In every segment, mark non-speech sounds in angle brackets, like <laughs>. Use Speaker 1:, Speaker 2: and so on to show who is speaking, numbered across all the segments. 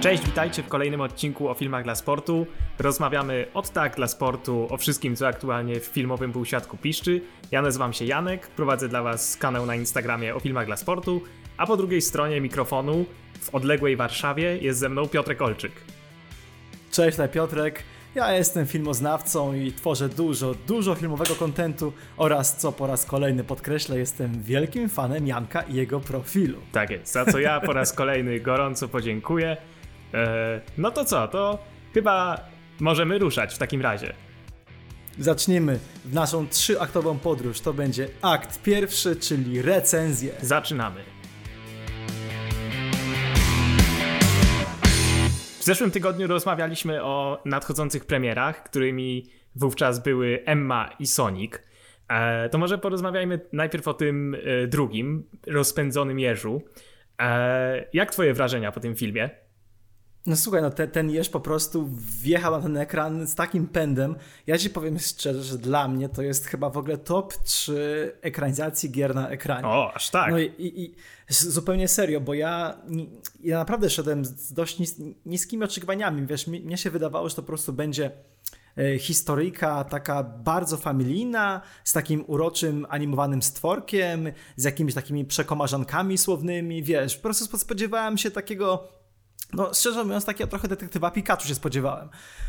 Speaker 1: Cześć, witajcie w kolejnym odcinku o filmach dla sportu. Rozmawiamy od tak dla sportu o wszystkim, co aktualnie w filmowym półświatku piszczy. Ja nazywam się Janek, prowadzę dla Was kanał na Instagramie o filmach dla sportu, a po drugiej stronie mikrofonu w odległej Warszawie jest ze mną Piotrek Olczyk.
Speaker 2: Cześć, tutaj Piotrek. Ja jestem filmoznawcą i tworzę dużo, dużo filmowego kontentu oraz, co po raz kolejny podkreślę, jestem wielkim fanem Janka i jego profilu.
Speaker 1: Tak jest, za co ja po raz kolejny gorąco podziękuję. Eee, no to co, to chyba możemy ruszać w takim razie.
Speaker 2: Zaczniemy w naszą trzyaktową podróż. To będzie akt pierwszy, czyli recenzję.
Speaker 1: Zaczynamy. W zeszłym tygodniu rozmawialiśmy o nadchodzących premierach, którymi wówczas były Emma i Sonic. E, to może porozmawiajmy najpierw o tym e, drugim, rozpędzonym jeżu. E, jak twoje wrażenia po tym filmie?
Speaker 2: No słuchaj, no te, ten jeż po prostu wjechał na ten ekran z takim pędem. Ja ci powiem szczerze, że dla mnie to jest chyba w ogóle top 3 ekranizacji gier na ekranie.
Speaker 1: O, aż tak.
Speaker 2: No i, i, i zupełnie serio, bo ja, ja naprawdę szedłem z dość nis, niskimi oczekiwaniami. Wiesz, mi, mnie się wydawało, że to po prostu będzie e, historyjka taka bardzo familijna, z takim uroczym animowanym stworkiem, z jakimiś takimi przekomarzankami słownymi, wiesz, po prostu spodziewałem się takiego no, szczerze mówiąc, takiego trochę detektywa Pikachu się spodziewałem.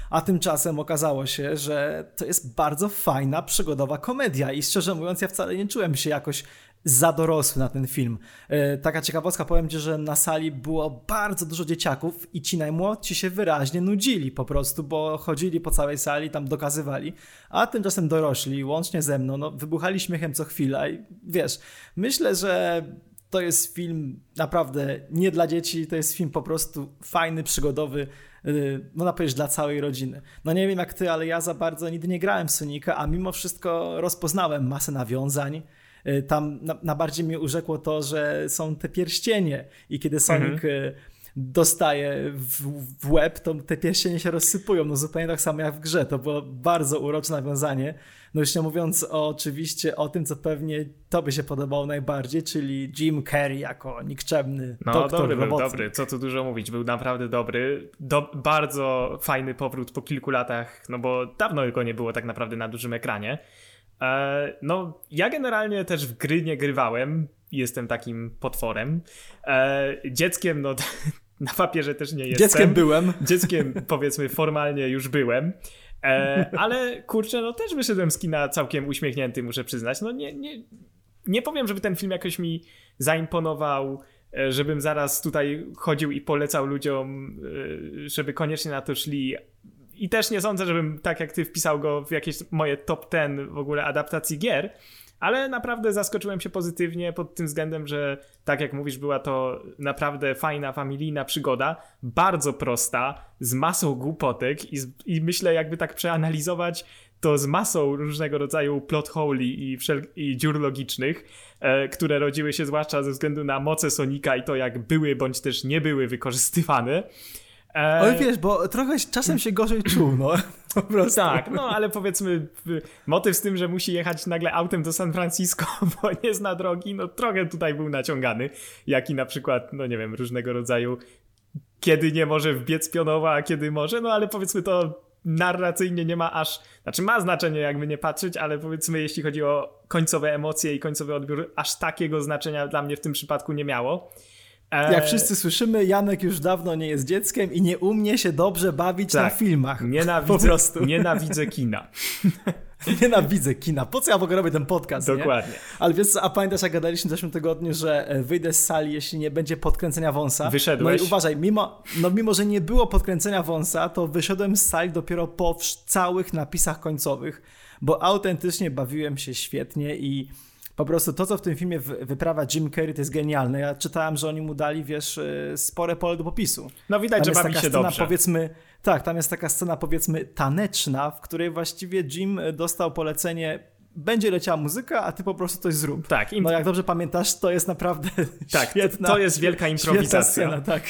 Speaker 2: A tymczasem okazało się, że to jest bardzo fajna, przygodowa komedia i szczerze mówiąc, ja wcale nie czułem się jakoś za dorosły na ten film. E, taka ciekawostka, powiem Ci, że na sali było bardzo dużo dzieciaków i ci najmłodsi się wyraźnie nudzili po prostu, bo chodzili po całej sali, tam dokazywali, a tymczasem dorośli, łącznie ze mną, no, wybuchali śmiechem co chwila i wiesz, myślę, że to jest film naprawdę nie dla dzieci, to jest film po prostu fajny, przygodowy, y, można powiedzieć dla całej rodziny. No nie wiem jak ty, ale ja za bardzo nigdy nie grałem w Sonika, a mimo wszystko rozpoznałem masę nawiązań. Y, tam na, na bardziej mnie urzekło to, że są te pierścienie i kiedy Sonic mhm y, dostaje w, w łeb, to te pierścienie się rozsypują, no zupełnie tak samo jak w grze. To było bardzo urocze nawiązanie. No już nie mówiąc o, oczywiście o tym, co pewnie to by się podobało najbardziej, czyli Jim Carrey jako nikczemny
Speaker 1: no,
Speaker 2: doktor
Speaker 1: dobry
Speaker 2: robotnik.
Speaker 1: był, dobry, co tu dużo mówić, był naprawdę dobry. Do, bardzo fajny powrót po kilku latach, no bo dawno go nie było tak naprawdę na dużym ekranie. E, no, ja generalnie też w gry nie grywałem, jestem takim potworem. E, dzieckiem, no <laughs> na papierze też nie jestem.
Speaker 2: Dzieckiem byłem.
Speaker 1: Dzieckiem powiedzmy formalnie już byłem. E, ale kurczę, no też wyszedłem z kina całkiem uśmiechnięty, muszę przyznać. No nie, nie, nie powiem, żeby ten film jakoś mi zaimponował, e, żebym zaraz tutaj chodził i polecał ludziom, e, żeby koniecznie na to szli. I też nie sądzę, żebym tak jak ty wpisał go w jakieś moje top 10 w ogóle adaptacji gier, ale naprawdę zaskoczyłem się pozytywnie pod tym względem, że tak jak mówisz, była to naprawdę fajna, familijna przygoda, bardzo prosta, z masą głupotek i, z, i myślę, jakby tak przeanalizować to z masą różnego rodzaju plot hole i, wszel- i dziur logicznych, e, które rodziły się zwłaszcza ze względu na moce Sonika i to, jak były bądź też nie były wykorzystywane.
Speaker 2: E... Oj wiesz, bo trochę czasem się gorzej czuł, no. <laughs> Po prostu.
Speaker 1: Tak, no ale powiedzmy motyw z tym, że musi jechać nagle autem do San Francisco, <laughs> bo nie zna drogi, no trochę tutaj był naciągany. Jak i na przykład, no nie wiem, różnego rodzaju kiedy nie może wbiec pionowa, a kiedy może, no ale powiedzmy to narracyjnie nie ma aż, znaczy ma znaczenie jakby nie patrzeć, ale powiedzmy jeśli chodzi o końcowe emocje i końcowy odbiór, aż takiego znaczenia dla mnie w tym przypadku nie miało.
Speaker 2: E... Jak wszyscy słyszymy, Janek już dawno nie jest dzieckiem i nie umie się dobrze bawić tak. na filmach.
Speaker 1: Nienawidzę, po prostu. Nienawidzę kina. <laughs>
Speaker 2: Nienawidzę kina. Po co ja w ogóle robię ten podcast?
Speaker 1: Dokładnie.
Speaker 2: Nie? Ale wiesz co, a pamiętasz jak gadaliśmy w zeszłym tygodniu, że e, wyjdę z sali, jeśli nie będzie podkręcenia wąsa.
Speaker 1: Wyszedłeś.
Speaker 2: No i uważaj, mimo, no mimo że nie było podkręcenia wąsa, to wyszedłem z sali dopiero po całych napisach końcowych, bo autentycznie bawiłem się świetnie i po prostu to, co w tym filmie wyprawa Jim Carrey, to jest genialne. Ja czytałem, że oni mu dali, wiesz, y, spore pole do popisu.
Speaker 1: No widać,
Speaker 2: tam
Speaker 1: że bawi się
Speaker 2: scena,
Speaker 1: dobrze.
Speaker 2: powiedzmy, tak, tam jest taka scena, powiedzmy, taneczna, w której właściwie Jim dostał polecenie będzie leciała muzyka, a ty po prostu coś zrób.
Speaker 1: Tak.
Speaker 2: Im... No jak dobrze pamiętasz, to jest naprawdę <laughs> tak, świetna
Speaker 1: To jest wielka improwizacja.
Speaker 2: Scena, tak.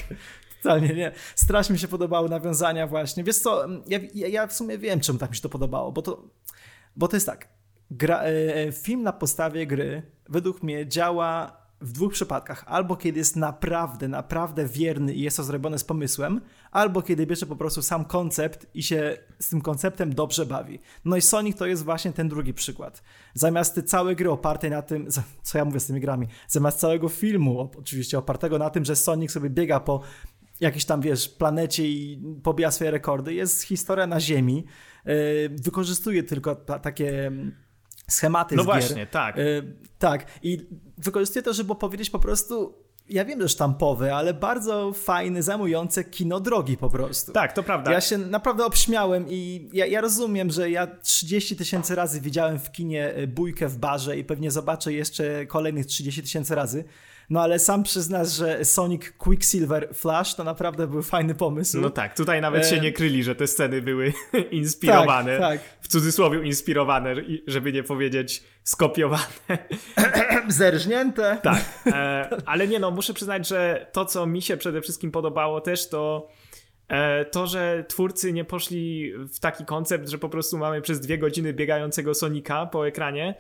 Speaker 2: Totalnie, nie. Strasznie mi się podobały nawiązania właśnie. Wiesz co, ja, ja w sumie wiem, czemu tak mi się to podobało, bo to, bo to jest tak, gra, e, film na podstawie gry według mnie działa w dwóch przypadkach. Albo kiedy jest naprawdę, naprawdę wierny i jest to zrobione z pomysłem, albo kiedy bierze po prostu sam koncept i się z tym konceptem dobrze bawi. No i Sonic to jest właśnie ten drugi przykład. Zamiast całej gry opartej na tym, co ja mówię z tymi grami, zamiast całego filmu, oczywiście opartego na tym, że Sonic sobie biega po jakiejś tam, wiesz, planecie i pobija swoje rekordy, jest historia na Ziemi, yy, wykorzystuje tylko takie mm, schematy
Speaker 1: no
Speaker 2: z
Speaker 1: właśnie,
Speaker 2: gier.
Speaker 1: tak.
Speaker 2: Yy, tak, i wykorzystuję to, żeby powiedzieć po prostu ja wiem, że sztampowe, ale bardzo fajne, zajmujące kino drogi po prostu.
Speaker 1: Tak, to prawda.
Speaker 2: Ja się naprawdę obśmiałem i ja, ja rozumiem, że ja 30 tysięcy razy widziałem w kinie y, bójkę w barze i pewnie zobaczę jeszcze kolejnych 30 tysięcy razy, no ale sam przyznasz, że Sonic Quicksilver Flash to naprawdę był fajny pomysł.
Speaker 1: No tak, tutaj nawet się nie kryli, że te sceny były <laughs> inspirowane. Tak, tak. W cudzysłowie inspirowane, żeby nie powiedzieć skopiowane. <clears throat>
Speaker 2: Zerżnięte.
Speaker 1: Tak, <laughs> e, ale nie no, muszę przyznać, że to, co mi się przede wszystkim podobało też, to e, to, że twórcy nie poszli w taki koncept, że po prostu mamy przez dwie godziny biegającego Sonika po ekranie,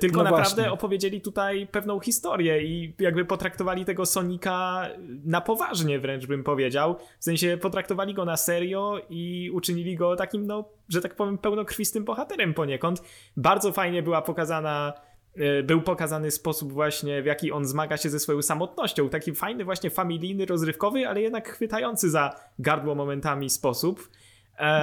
Speaker 1: tylko no naprawdę właśnie. opowiedzieli tutaj pewną historię i jakby potraktowali tego Sonika na poważnie wręcz bym powiedział. W sensie potraktowali go na serio i uczynili go takim, no, że tak powiem, pełnokrwistym bohaterem poniekąd. Bardzo fajnie była pokazana e, był pokazany sposób właśnie, w jaki on zmaga się ze swoją samotnością. Taki fajny właśnie familijny, rozrywkowy, ale jednak chwytający za gardło momentami sposób.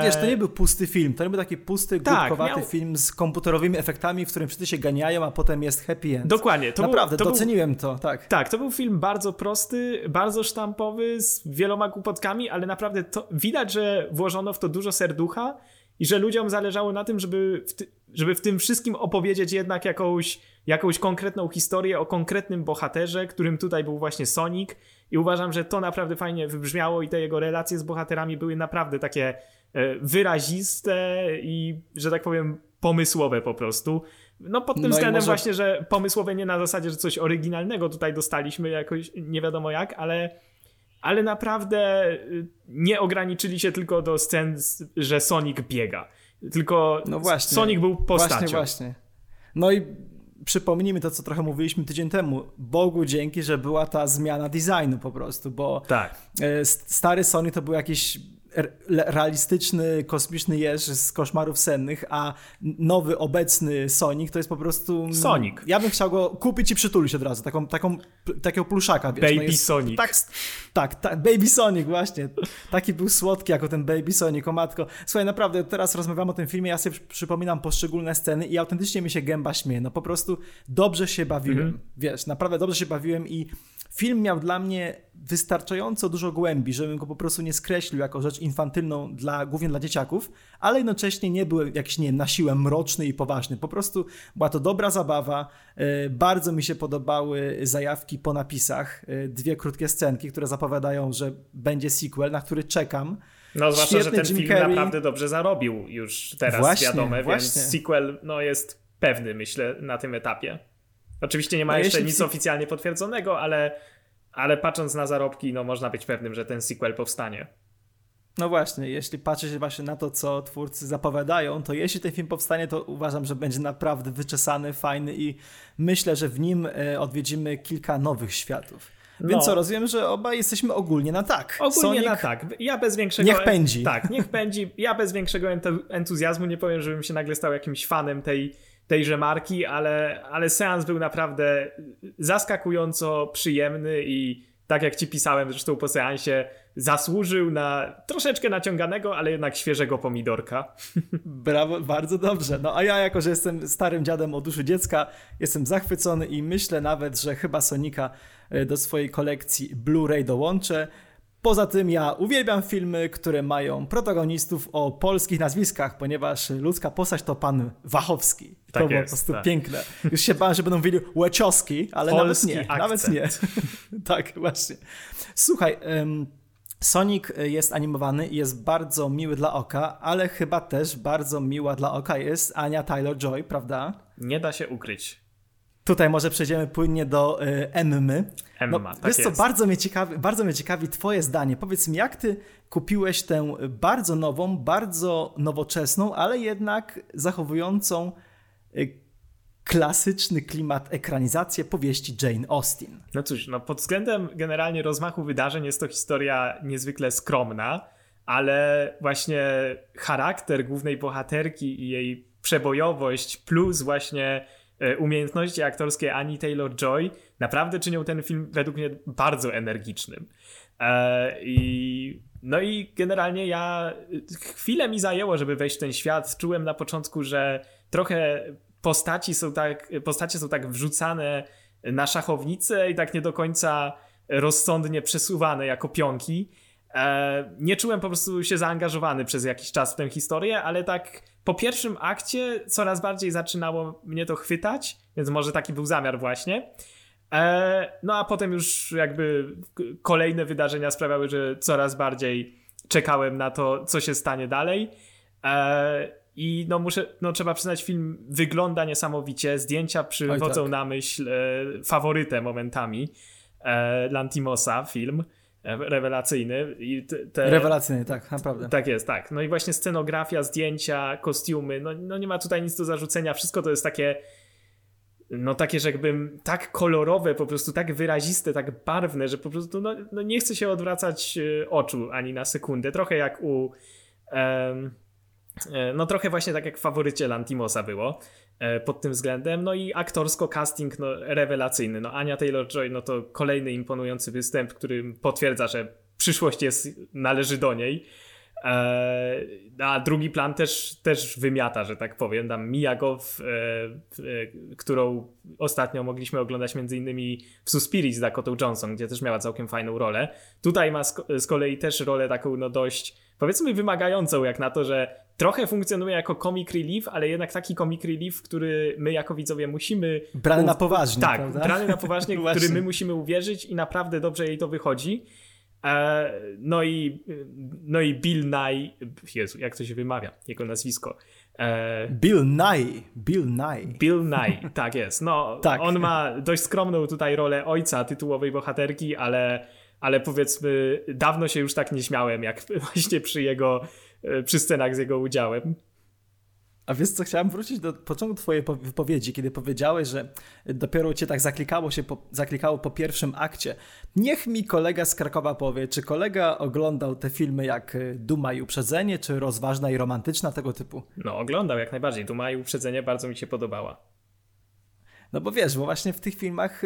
Speaker 2: Wiesz, to nie był pusty film, to nie był taki pusty, tak, głupkowaty miał... film z komputerowymi efektami, w którym wszyscy się ganiają, a potem jest happy end.
Speaker 1: Dokładnie.
Speaker 2: To Naprawdę, był, to doceniłem był, to, tak.
Speaker 1: Tak, to był film bardzo prosty, bardzo sztampowy, z wieloma głupotkami, ale naprawdę to, widać, że włożono w to dużo serducha i że ludziom zależało na tym, żeby w, ty, żeby w tym wszystkim opowiedzieć jednak jakąś, jakąś konkretną historię o konkretnym bohaterze, którym tutaj był właśnie Sonic i uważam, że to naprawdę fajnie wybrzmiało i te jego relacje z bohaterami były naprawdę takie wyraziste i, że tak powiem, pomysłowe po prostu. No pod tym no względem może... właśnie, że pomysłowe nie na zasadzie, że coś oryginalnego tutaj dostaliśmy jakoś nie wiadomo jak, ale, ale naprawdę y, nie ograniczyli się tylko do scen, że Sonic biega. Tylko no właśnie, Sonic był postacią.
Speaker 2: Właśnie, właśnie. No i przypomnijmy to, co trochę mówiliśmy tydzień temu. Bogu dzięki, że była ta zmiana designu po prostu, bo
Speaker 1: tak.
Speaker 2: E, stary Sonic to był jakiś realistyczny, kosmiczny jeż z koszmarów sennych, a nowy, obecny Sonic to jest po prostu...
Speaker 1: Sonic.
Speaker 2: Ja bym chciał go kupić i przytulić od razu, taką, taką, takiego pluszaka. Wiesz,
Speaker 1: Baby no jest, Sonic.
Speaker 2: Tak, tak, tak, Baby Sonic właśnie. Taki był słodki jako ten Baby Sonic, o matko. Słuchaj, naprawdę, teraz rozmawiam o tym filmie, ja sobie przypominam poszczególne sceny i autentycznie mi się gęba śmieje. No po prostu dobrze się bawiłem, mhm. wiesz, naprawdę dobrze się bawiłem i film miał dla mnie wystarczająco dużo głębi, żebym go po prostu nie skreślił jako rzecz infantylną dla, głównie dla dzieciaków, ale jednocześnie nie był jakiś, nie na siłę mroczny i poważny. Po prostu była to dobra zabawa. E, bardzo mi się podobały zajawki po napisach. E, dwie krótkie scenki, które zapowiadają, że będzie sequel, na który czekam.
Speaker 1: No zwłaszcza, Świetny że ten Jim film Carrey. naprawdę dobrze zarobił już teraz właśnie, wiadome, właśnie. więc sequel no, jest pewny, myślę, na tym etapie. Oczywiście nie ma no jeszcze nic oficjalnie potwierdzonego, ale, ale patrząc na zarobki, no można być pewnym, że ten sequel powstanie.
Speaker 2: No właśnie, jeśli patrzy się właśnie na to, co twórcy zapowiadają, to jeśli ten film powstanie, to uważam, że będzie naprawdę wyczesany, fajny i myślę, że w nim e, odwiedzimy kilka nowych światów. No. Więc co, rozumiem, że obaj jesteśmy ogólnie na tak.
Speaker 1: Ogólnie Sonic, na tak. Ja bez większego...
Speaker 2: Niech pędzi.
Speaker 1: Tak, niech pędzi. Ja bez większego entuzjazmu nie powiem, żebym się nagle stał jakimś fanem tej tejże marki, ale, ale seans był naprawdę zaskakująco przyjemny i tak jak ci pisałem zresztą po seansie, zasłużył na troszeczkę naciąganego, ale jednak świeżego pomidorka. <laughs>
Speaker 2: Brawo, bardzo dobrze. No a ja, jako że jestem starym dziadem o duszy dziecka, jestem zachwycony i myślę nawet, że chyba Sonika e, do swojej kolekcji Blu-ray dołączę. Poza tym ja uwielbiam filmy, które mają protagonistów o polskich nazwiskach, ponieważ ludzka postać to pan Wachowski. Tak to było po prostu tak. piękne. Już się bałem, że będą mówili Łeczowski, ale Polski nawet nie. Akcent. Nawet nie. tak, właśnie. Słuchaj, um, Sonic jest animowany i jest bardzo miły dla oka, ale chyba też bardzo miła dla oka jest Ania Taylor-Joy, prawda?
Speaker 1: Nie da się ukryć.
Speaker 2: Tutaj może przejdziemy płynnie do y, Emmy.
Speaker 1: Emma, no, tak
Speaker 2: wiesz
Speaker 1: jest.
Speaker 2: co, bardzo mnie, ciekawi, bardzo mnie ciekawi twoje zdanie. Powiedz mi, jak ty kupiłeś tę bardzo nową, bardzo nowoczesną, ale jednak zachowującą y, klasyczny klimat, ekranizację powieści Jane Austen.
Speaker 1: No cóż, no pod względem generalnie rozmachu wydarzeń jest to historia niezwykle skromna, ale właśnie charakter głównej bohaterki i jej przebojowość plus właśnie umiejętności aktorskie Annie Taylor-Joy naprawdę czynią ten film według mnie bardzo energicznym. E, I no i generalnie ja chwilę mi zajęło, żeby wejść w ten świat. Czułem na początku, że trochę postaci są tak, postacie są tak wrzucane na szachownicę i tak nie do końca rozsądnie przesuwane jako pionki. E, nie czułem po prostu się zaangażowany przez jakiś czas w tę historię, ale tak po pierwszym akcie coraz bardziej zaczynało mnie to chwytać, więc może taki był zamiar właśnie. E, no a potem już jakby kolejne wydarzenia sprawiały, że coraz bardziej czekałem na to, co się stanie dalej. E, I no muszę, no trzeba przyznać, film wygląda niesamowicie. Zdjęcia przywodzą tak. na myśl faworytę momentami Lantimosa film. E, rewelacyjny. I
Speaker 2: te, Rewelacyjny, tak, naprawdę.
Speaker 1: Tak jest, tak. No i właśnie scenografia, zdjęcia, kostiumy, no, no nie ma tutaj nic do zarzucenia. Wszystko to jest takie no takie, że jakbym tak kolorowe, po prostu tak wyraziste, tak barwne, że po prostu no, no nie chce się odwracać e, oczu ani na sekundę. Trochę jak u um, no trochę właśnie tak jak w faworycie Lantimosa było. E, pod tym względem. No i aktorsko casting no, rewelacyjny. No Ania Taylor-Joy no to kolejny imponujący występ, który potwierdza, że przyszłość jest, należy do niej. E, a drugi plan też, też wymiata, że tak powiem. Tam Mia Goff, e, którą ostatnio mogliśmy oglądać między innymi w Suspirii z Dakota Johnson, gdzie też miała całkiem fajną rolę. Tutaj ma z kolei też rolę taką no dość powiedzmy wymagającą jak na to, że trochę funkcjonuje jako comic relief, ale jednak taki comic relief, który my jako widzowie musimy...
Speaker 2: Brany na poważnie,
Speaker 1: Tak,
Speaker 2: prawda?
Speaker 1: brany na poważnie, <laughs> który my musimy uwierzyć i naprawdę dobrze jej to wychodzi. E, no i, no i Bill Nye, Jezu, jak to się wymawia, jego nazwisko.
Speaker 2: E, Bill Nye, Bill Nye.
Speaker 1: Bill Nye, tak jest. No, tak. on ma dość skromną tutaj rolę ojca tytułowej bohaterki, ale ale powiedzmy, dawno się już tak nie śmiałem, jak <laughs> właśnie przy jego, e, przy scenach z jego udziałem.
Speaker 2: A wiesz co, chciałem wrócić do początku twojej wypowiedzi, kiedy powiedziałeś, że dopiero cię tak zaklikało się po, zaklikało po pierwszym akcie. Niech mi kolega z Krakowa powie, czy kolega oglądał te filmy jak e, Duma i Uprzedzenie, czy Rozważna i Romantyczna, tego typu?
Speaker 1: No, oglądał jak najbardziej. Duma i Uprzedzenie bardzo mi się podobała.
Speaker 2: No bo wiesz, bo właśnie w tych filmach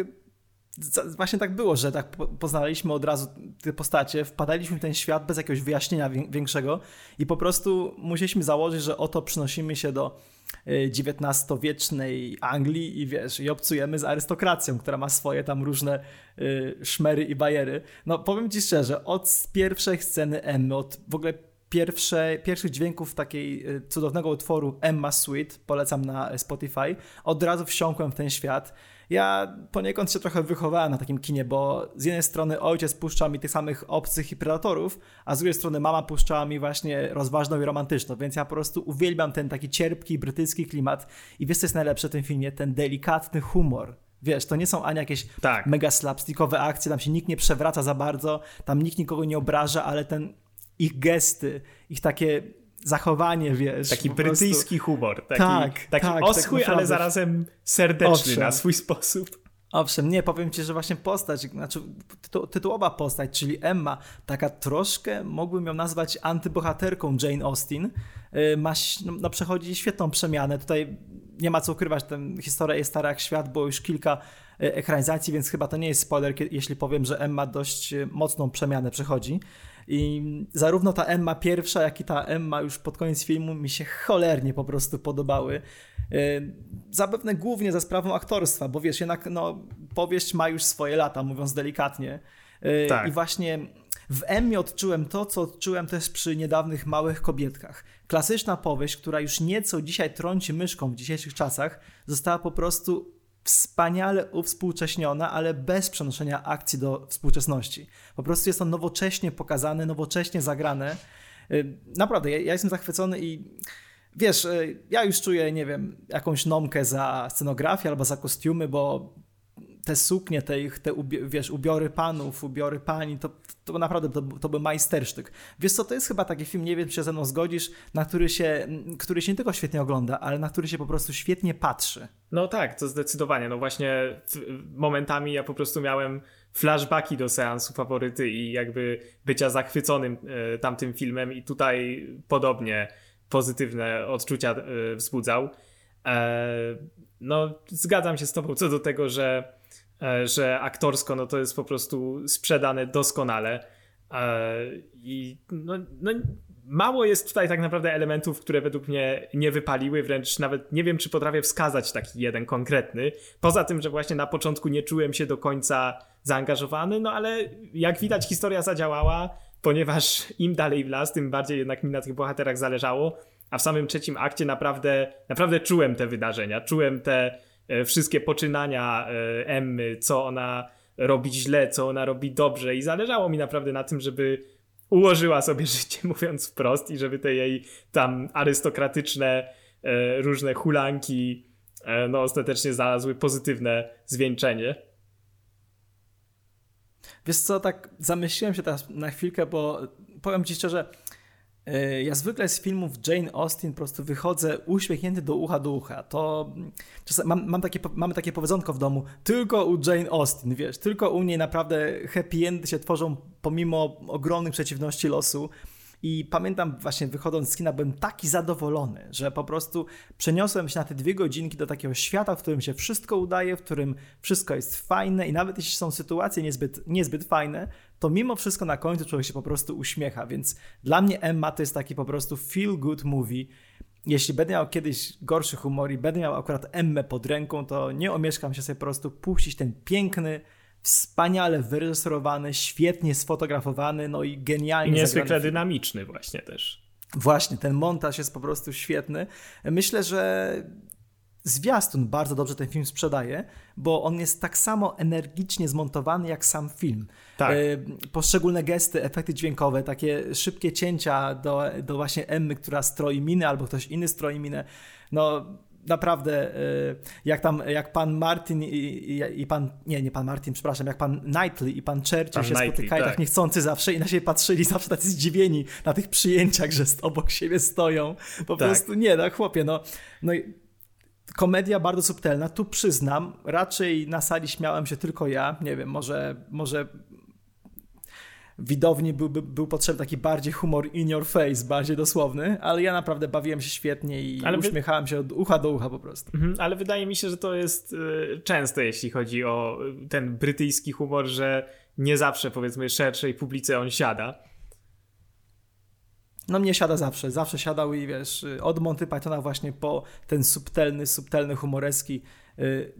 Speaker 2: właśnie tak było, że tak poznaliśmy od razu te postacie, wpadaliśmy w ten świat bez jakiegoś wyjaśnienia większego i po prostu musieliśmy założyć, że oto przynosimy się do XIX-wiecznej e, Anglii i wiesz, i obcujemy z arystokracją, która ma swoje tam różne y, szmery i bajery. No powiem ci szczerze, od pierwszej sceny Emmy, od w ogóle pierwsze, pierwszych dźwięków takiej e, cudownego utworu Emma Sweet, polecam na Spotify, od razu wsiąkłem w ten świat ja poniekąd się trochę wychowałem na takim kinie, bo z jednej strony ojciec puszczał mi tych samych obcych i predatorów, a z drugiej strony mama puszczała mi właśnie rozważną i romantyczną, więc ja po prostu uwielbiam ten taki cierpki brytyjski klimat i wiesz co jest najlepsze w tym filmie? Ten delikatny humor. Wiesz, to nie są ani jakieś tak. mega slapstickowe akcje, tam się nikt nie przewraca za bardzo, tam nikt nikogo nie obraża, ale ten ich gesty, ich takie zachowanie, wiesz.
Speaker 1: Taki brytyjski prostu... humor. Taki, tak, taki tak, oschły, tak ale zarazem serdeczny Owszem. na swój sposób.
Speaker 2: Owszem, nie, powiem ci, że właśnie postać, znaczy tytu, tytułowa postać, czyli Emma, taka troszkę, mógłbym ją nazwać antybohaterką Jane Austen, y, ma, no, no, przechodzi świetną przemianę. Tutaj nie ma co ukrywać, ten historia jest stara jak świat, bo już kilka y, ekranizacji, więc chyba to nie jest spoiler, jeśli powiem, że Emma dość y, mocną przemianę przechodzi. I zarówno ta Emma pierwsza, jak i ta Emma już pod koniec filmu mi się cholernie po prostu podobały. E, zapewne głównie za sprawą aktorstwa, bo wiesz, jednak no, powieść ma już swoje lata, mówiąc delikatnie. E, tak. I właśnie w Emmie odczułem to, co odczułem też przy niedawnych Małych Kobietkach. Klasyczna powieść, która już nieco dzisiaj trąci myszką w dzisiejszych czasach, została po prostu wspaniale uwspółcześniona, ale bez przenoszenia akcji do współczesności. Po prostu jest to nowocześnie pokazane, nowocześnie zagrane. Y, naprawdę, ja, ja jestem zachwycony i wiesz, y, ja już czuję, nie wiem, jakąś nomkę za scenografię albo za kostiumy, bo te suknie, te, ich, te wiesz, ubiory panów, ubiory pani, to, to naprawdę to, to był majstersztyk. Wiesz co, to jest chyba taki film, nie wiem, czy się ze mną zgodzisz, na który się, który się nie tylko świetnie ogląda, ale na który się po prostu świetnie patrzy.
Speaker 1: No tak, to zdecydowanie. No właśnie momentami ja po prostu miałem flashbacki do seansu faworyty i jakby bycia zachwyconym e, tamtym filmem i tutaj podobnie pozytywne odczucia e, wzbudzał. E, no, zgadzam się z tobą co do tego, że, że aktorsko no to jest po prostu sprzedane doskonale. I no, no, mało jest tutaj tak naprawdę elementów, które według mnie nie wypaliły, wręcz nawet nie wiem, czy potrafię wskazać taki jeden konkretny. Poza tym, że właśnie na początku nie czułem się do końca zaangażowany, no ale jak widać historia zadziałała, ponieważ im dalej w las, tym bardziej jednak mi na tych bohaterach zależało, a w samym trzecim akcie naprawdę, naprawdę czułem te wydarzenia, czułem te e, wszystkie poczynania e, Emmy, co ona robi źle, co ona robi dobrze i zależało mi naprawdę na tym, żeby ułożyła sobie <laughs> życie, mówiąc wprost, i żeby te jej tam arystokratyczne e, różne hulanki no ostatecznie znalazły pozytywne zwieńczenie.
Speaker 2: Wiesz co, tak zamyśliłem się teraz na chwilkę, bo powiem ci szczerze, e, ja zwykle z filmów Jane Austen po prostu wychodzę uśmiechnięty do ucha do ucha. To czasem mam, mam takie, mamy takie powiedzonko w domu, tylko u Jane Austen, wiesz, tylko u niej naprawdę happy endy się tworzą pomimo ogromnych przeciwności losu. I pamiętam właśnie wychodząc z kina, byłem taki zadowolony, że po prostu przeniosłem się na te dwie godzinki do takiego świata, w którym się wszystko udaje, w którym wszystko jest fajne i nawet jeśli są sytuacje niezbyt, niezbyt fajne, to mimo wszystko na końcu człowiek się po prostu uśmiecha. Więc dla mnie Emma to jest taki po prostu feel good movie. Jeśli będę miał kiedyś gorszy humor i będę miał akurat Emmę pod ręką, to nie omieszkam się sobie po prostu puścić ten piękny, wspaniale wyreżyserowany, świetnie sfotografowany, no i genialnie
Speaker 1: I niezwykle dynamiczny właśnie też.
Speaker 2: Właśnie, ten montaż jest po prostu świetny. Myślę, że zwiastun bardzo dobrze ten film sprzedaje, bo on jest tak samo energicznie zmontowany jak sam film. Tak. E, poszczególne gesty, efekty dźwiękowe, takie szybkie cięcia do, do właśnie Emmy, która stroi minę, albo ktoś inny stroi minę. No, naprawdę, y, jak tam, jak pan Martin i, i, i, pan, nie, nie pan Martin, przepraszam, jak pan Knightley i pan Churchill pan się Knightley, spotykają tak. tak niechcący zawsze i na siebie patrzyli <laughs> zawsze tacy zdziwieni na tych przyjęciach, że obok siebie stoją. Po tak. prostu nie, no chłopie, no, no komedia bardzo subtelna. Tu przyznam, raczej na sali śmiałem się tylko ja. Nie wiem, może, może widowni był, był potrzebny taki bardziej humor in your face, bardziej dosłowny, ale ja naprawdę bawiłem się świetnie i ale uśmiechałem się od ucha do ucha po prostu.
Speaker 1: Mhm, ale wydaje mi się, że to jest y, częste, jeśli chodzi o y, ten brytyjski humor, że nie zawsze powiedzmy szerszej publice on siada.
Speaker 2: No mnie siada zawsze, zawsze siadał i wiesz, y, od Monty Pythona właśnie po ten subtelny, subtelny, humoreski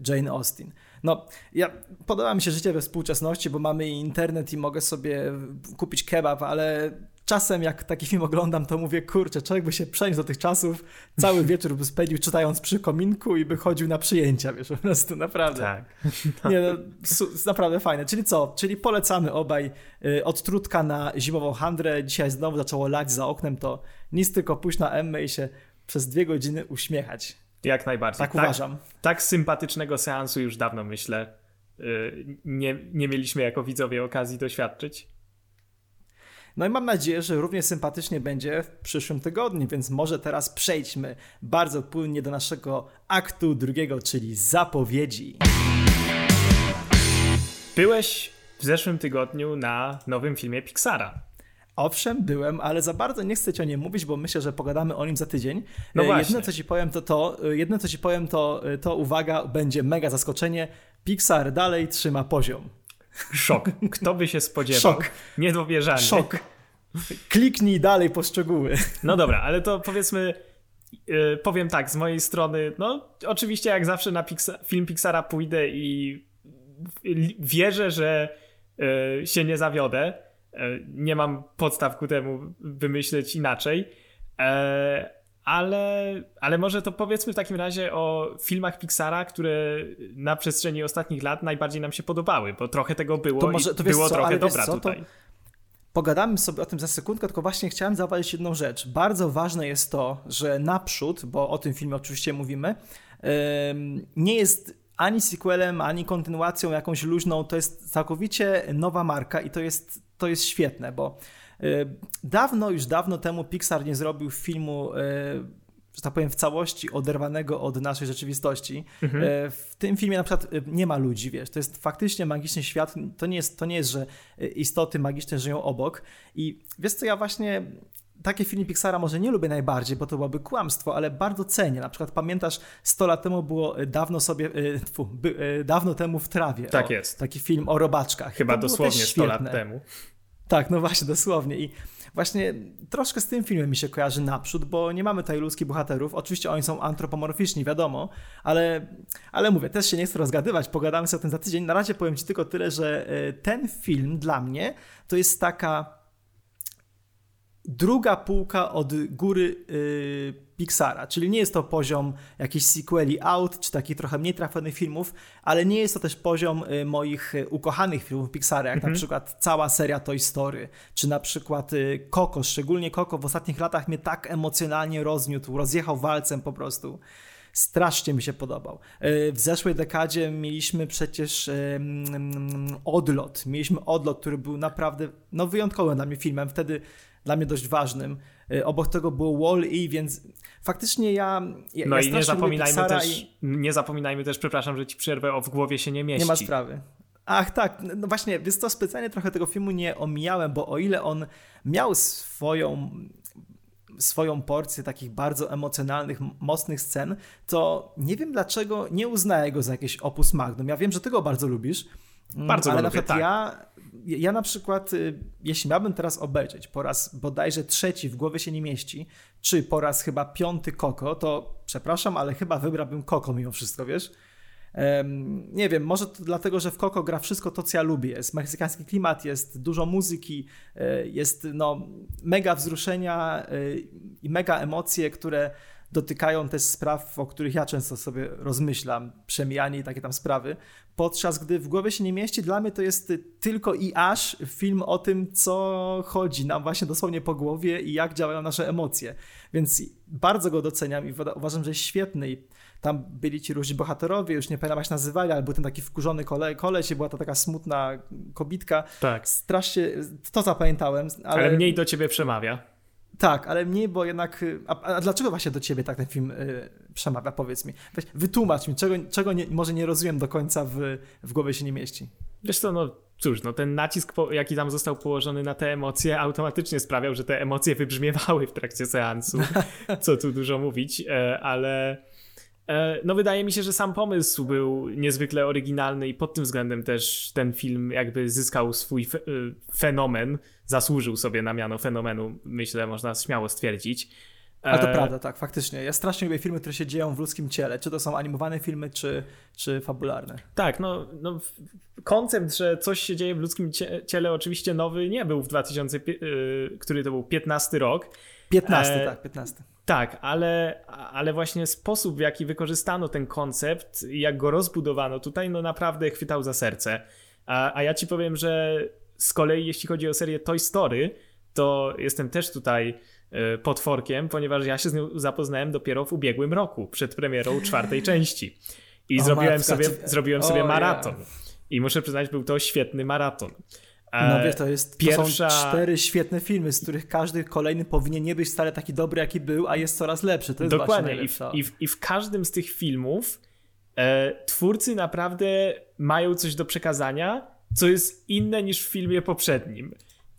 Speaker 2: Jane Austen. No, ja, podoba mi się życie we współczesności, bo mamy internet i mogę sobie kupić kebab, ale czasem jak taki film oglądam, to mówię, kurczę, człowiek by się przeniósł do tych czasów, cały <laughs> wieczór by spędził czytając przy kominku i by chodził na przyjęcia, wiesz, po prostu, naprawdę.
Speaker 1: Tak. <laughs>
Speaker 2: Nie, no, naprawdę fajne. Czyli co? Czyli polecamy obaj y, od Trutka na zimową handrę. Dzisiaj znowu zaczęło lać za oknem, to nic tylko pójść na Emmę i się przez dwie godziny uśmiechać.
Speaker 1: Jak najbardziej.
Speaker 2: Tak, tak uważam.
Speaker 1: Tak sympatycznego seansu już dawno, myślę, y, nie, nie mieliśmy jako widzowie okazji doświadczyć.
Speaker 2: No i mam nadzieję, że równie sympatycznie będzie w przyszłym tygodniu, więc może teraz przejdźmy bardzo płynnie do naszego aktu drugiego, czyli zapowiedzi.
Speaker 1: Byłeś w zeszłym tygodniu na nowym filmie Pixara.
Speaker 2: Owszem, byłem, ale za bardzo nie chcę ci o nim mówić, bo myślę, że pogadamy o nim za tydzień. No e, właśnie. Jedno, co ci powiem, to to, e, jedno, co ci powiem, to, e, to uwaga, będzie mega zaskoczenie. Pixar dalej trzyma poziom.
Speaker 1: Szok. Kto by się spodziewał?
Speaker 2: Szok.
Speaker 1: Niedowierzanie.
Speaker 2: Szok. Kliknij dalej po szczegóły.
Speaker 1: No dobra, ale to powiedzmy, yy, powiem tak, z mojej strony, no oczywiście jak zawsze na Pixar, film Pixara pójdę i wierzę, że się nie zawiodę E, nie mam podstaw ku temu wymyśleć inaczej. E, ale, ale może to powiedzmy w takim razie o filmach Pixara, które na przestrzeni ostatnich lat najbardziej nam się podobały, bo trochę tego było to może, to i było co, trochę dobra co, tutaj.
Speaker 2: Pogadamy sobie o tym za sekundkę, tylko właśnie chciałem zauważyć jedną rzecz. Bardzo ważne jest to, że naprzód, bo o tym filmie oczywiście mówimy, nie jest ani sequelem, ani kontynuacją jakąś luźną, to jest całkowicie nowa marka i to jest, to jest świetne, bo dawno, już dawno temu Pixar nie zrobił filmu że tak powiem, w całości oderwanego od naszej rzeczywistości. Mhm. E, w tym filmie na przykład nie ma ludzi, wiesz, to jest faktycznie magiczny świat, to nie jest, to nie jest że istoty magiczne żyją obok i wiesz co, ja właśnie takie filmy Pixara może nie lubię najbardziej, bo to byłoby kłamstwo, ale bardzo cenię. Na przykład pamiętasz, 100 lat temu było dawno sobie, tfu, by, dawno temu w trawie.
Speaker 1: Tak
Speaker 2: o,
Speaker 1: jest.
Speaker 2: Taki film o robaczkach.
Speaker 1: Chyba dosłownie 100 lat temu.
Speaker 2: Tak, no właśnie, dosłownie. I właśnie troszkę z tym filmem mi się kojarzy naprzód, bo nie mamy tutaj ludzkich bohaterów. Oczywiście oni są antropomorficzni, wiadomo, ale, ale mówię, też się nie chcę rozgadywać, pogadamy sobie o tym za tydzień. Na razie powiem Ci tylko tyle, że e, ten film dla mnie to jest taka druga półka od góry yy, Pixara, czyli nie jest to poziom jakichś sequeli out, czy takich trochę mniej trafionych filmów, ale nie jest to też poziom yy, moich yy, ukochanych filmów Pixara, jak mhm. na przykład cała seria Toy Story, czy na przykład y, Coco, szczególnie Coco w ostatnich latach mnie tak emocjonalnie rozniótł, rozjechał walcem po prostu. Strasznie mi się podobał. Y, w zeszłej dekadzie mieliśmy przecież Odlot. Mieliśmy Odlot, który był naprawdę no, wyjątkowym dla mnie filmem. Wtedy dla mnie dość ważnym. Y, obok tego było Wall-E, więc faktycznie ja. ja
Speaker 1: no
Speaker 2: ja
Speaker 1: i nie zapominajmy też, i... nie zapominajmy też, przepraszam, że ci przerwę, o w głowie się nie mieści.
Speaker 2: Nie ma sprawy. Ach tak, no właśnie, więc to specjalnie trochę tego filmu nie omijałem, bo o ile on miał swoją swoją porcję takich bardzo emocjonalnych, mocnych scen, to nie wiem dlaczego nie uznaję go za jakiś opus magnum. Ja wiem, że ty go bardzo lubisz,
Speaker 1: bardzo ale na przykład tak.
Speaker 2: ja ja na przykład, y, jeśli miałbym teraz obejrzeć po raz bodajże trzeci, w głowie się nie mieści, czy po raz chyba piąty Koko, to przepraszam, ale chyba wybrałbym Koko mimo wszystko, wiesz? Nie wiem, może to dlatego, że w Koko gra wszystko to, co ja lubię. Jest meksykański klimat, jest dużo muzyki, e, jest no, mega wzruszenia e, i mega emocje, które dotykają też spraw, o których ja często sobie rozmyślam, przemijanie i takie tam sprawy, podczas gdy w głowie się nie mieści, dla mnie to jest tylko i aż film o tym, co chodzi nam właśnie dosłownie po głowie i jak działają nasze emocje. Więc bardzo go doceniam i uważam, że jest świetny. I tam byli ci różni bohaterowie, już nie pamiętam jak się nazywali, ale był ten taki wkurzony kole, koleś i była to taka smutna kobitka.
Speaker 1: Tak.
Speaker 2: Strasznie, to zapamiętałem.
Speaker 1: Ale, ale mniej do ciebie przemawia.
Speaker 2: Tak, ale mniej, bo jednak. Y, a, a, dlaczego właśnie do ciebie tak ten film y, przemawia? Powiedz mi. Weź, wytłumacz mi, czego, czego nie, może nie rozumiem do końca w, w głowie się nie mieści.
Speaker 1: Wiesz co, no cóż, no ten nacisk, jaki tam został położony na te emocje, automatycznie sprawiał, że te emocje wybrzmiewały w trakcie seansu. <laughs> Co tu dużo mówić, e, ale. E, no, wydaje mi się, że sam pomysł był niezwykle oryginalny i pod tym względem też ten film jakby zyskał swój fe y, fenomen, zasłużył sobie na miano fenomenu, myślę, można śmiało stwierdzić.
Speaker 2: Ale to e... prawda, tak, faktycznie. Ja strasznie lubię filmy, które się dzieją w ludzkim ciele, czy to są animowane filmy, czy, czy fabularne.
Speaker 1: Tak, no, no koncept, że coś się dzieje w ludzkim ciele oczywiście nowy nie był w 2000, yy, który to był 15 rok.
Speaker 2: 15, e... tak, 15.
Speaker 1: Tak, ale, ale właśnie sposób, w jaki wykorzystano ten koncept, jak go rozbudowano tutaj, no naprawdę chwytał za serce. A, a ja ci powiem, że z kolei jeśli chodzi o serię Toy Story, to jestem też tutaj e, potworkiem, ponieważ ja się z nią zapoznałem dopiero w ubiegłym roku, przed premierą czwartej części. I o, zrobiłem, matka, sobie, zrobiłem sobie maraton. I muszę przyznać, był to świetny maraton.
Speaker 2: No wiesz, to, jest, Pierwsza... to są cztery świetne filmy, z których każdy kolejny powinien nie być wcale taki dobry, jaki był, a jest coraz lepszy. To jest
Speaker 1: Dokładnie. I w, i, w, I w każdym z tych filmów e, twórcy naprawdę mają coś do przekazania, co jest inne niż w filmie poprzednim.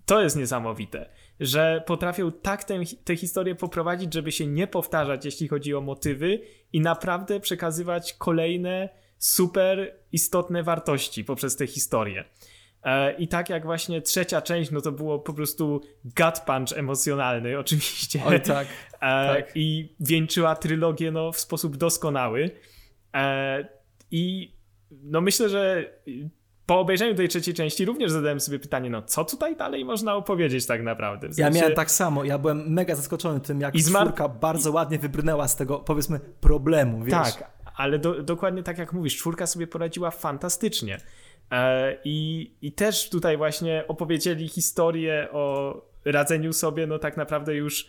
Speaker 1: To jest niesamowite, że potrafią tak tę, tę historię poprowadzić, żeby się nie powtarzać, jeśli chodzi o motywy i naprawdę przekazywać kolejne super istotne wartości poprzez tę historię. E, I tak jak właśnie trzecia część, no to było po prostu gut punch emocjonalny, <laughs> oczywiście.
Speaker 2: Oj, tak.
Speaker 1: E, tak. I wieńczyła trylogię no, w sposób doskonały. E, I no myślę, że po obejrzeniu tej trzeciej części również zadałem sobie pytanie, no co tutaj dalej można opowiedzieć tak naprawdę?
Speaker 2: W sensie... Ja miałem tak samo, ja byłem mega zaskoczony tym, jak I zmar... czwórka bardzo ładnie wybrnęła z tego, powiedzmy, problemu, wiesz?
Speaker 1: Tak, ale do, dokładnie tak jak mówisz, czwórka sobie poradziła fantastycznie. E, I, I też tutaj właśnie opowiedzieli historię o radzeniu sobie, no tak naprawdę już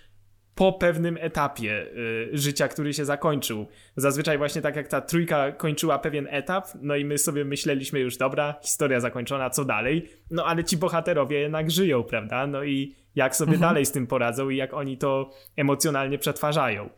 Speaker 1: po pewnym etapie y, życia, który się zakończył. Zazwyczaj właśnie tak jak ta trójka kończyła pewien etap, no i my sobie myśleliśmy już, dobra, historia zakończona, co dalej? No ale ci bohaterowie jednak żyją, prawda? No i jak sobie mhm. dalej z tym poradzą i jak oni to emocjonalnie przetwarzają.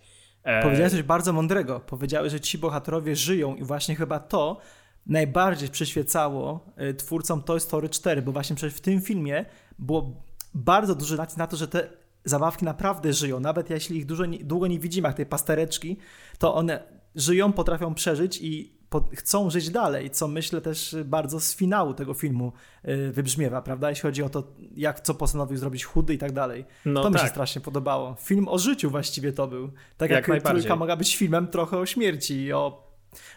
Speaker 2: E... Powiedziałeś coś bardzo mądrego. Powiedziałeś, że ci bohaterowie żyją i właśnie chyba to najbardziej przyświecało y, twórcom Toy Story 4, bo właśnie przecież w tym filmie było bardzo duży nacisk na to, że te zabawki naprawdę żyją. Nawet jeśli ich dużo, długo nie widzimy, jak tej pastereczki, to one żyją, potrafią przeżyć i chcą żyć dalej, co myślę też bardzo z finału tego filmu y, wybrzmiewa, prawda? Jeśli chodzi o to, jak co postanowił zrobić chudy i tak dalej. No to tak. mi się tak. strasznie podobało. Film o życiu właściwie to był. Tak jak, jak trójka mogła być filmem trochę o śmierci i o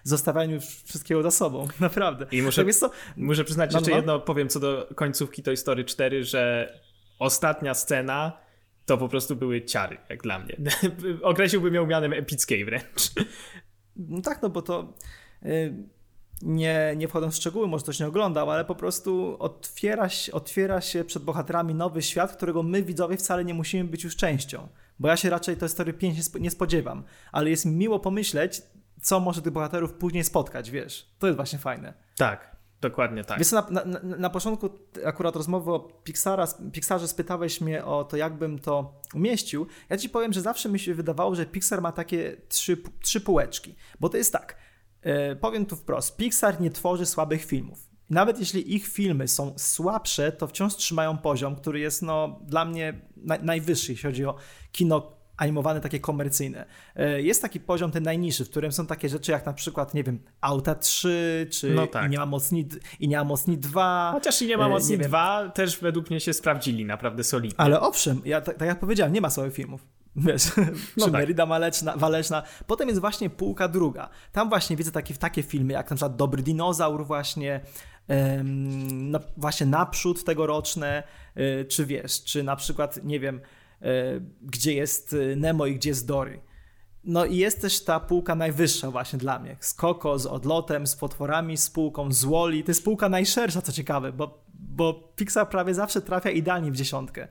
Speaker 2: zostawianiu wszystkiego za sobą, <laughs> naprawdę.
Speaker 1: I muszę, tak muszę przyznać no, jeszcze no. jedno, powiem co do końcówki Toy Story 4, że ostatnia scena to po prostu były ciary, jak dla mnie. <laughs> Określiłbym ją mianem epickiej wręcz.
Speaker 2: No tak, no bo to y, nie, nie wchodząc w szczegóły, może ktoś nie oglądał, ale po prostu otwiera się, otwiera się przed bohaterami nowy świat, którego my widzowie wcale nie musimy być już częścią. Bo ja się raczej Toy Story 5 nie spodziewam, ale jest miło pomyśleć, co może tych bohaterów później spotkać, wiesz. To jest właśnie fajne.
Speaker 1: Tak. Dokładnie tak.
Speaker 2: Wiesz, na, na, na, początku akurat rozmowy o Pixara, Pixarze spytałeś mnie o to, jakbym to umieścił. Ja ci powiem, że zawsze mi się wydawało, że Pixar ma takie trzy, trzy półeczki. Bo to jest tak, yy, powiem tu wprost, Pixar nie tworzy słabych filmów. Nawet jeśli ich filmy są słabsze, to wciąż trzymają poziom, który jest no, dla mnie na, najwyższy, jeśli chodzi o kino animowane takie komercyjne. E, jest taki poziom ten najniższy, w którym są takie rzeczy jak na przykład, nie wiem, Auta 3, czy no tak. i, nie ma mocni, i nie ma mocni 2.
Speaker 1: Chociaż i nie ma e, mocni nie 2 też według mnie się sprawdzili naprawdę solidnie.
Speaker 2: Ale owszem, ja, tak, tak jak powiedziałem, nie ma słabych filmów. <laughs> Wiesz, no czy tak. Merida Maleczna, Waleczna. Potem jest właśnie półka druga. Tam właśnie widzę takie, takie filmy, jak na przykład Dobry Dinozaur właśnie, no, właśnie Naprzód tegoroczne, e, czy wiesz, czy na przykład, nie wiem, gdzie jest e, Nemo i gdzie jest Dory. No i jest też ta półka najwyższa właśnie dla mnie. Z Koko, z Odlotem, z Potworami, z półką, z Wally. To jest półka najszersza, co ciekawe, bo, bo Pixar prawie zawsze trafia idealnie w dziesiątkę.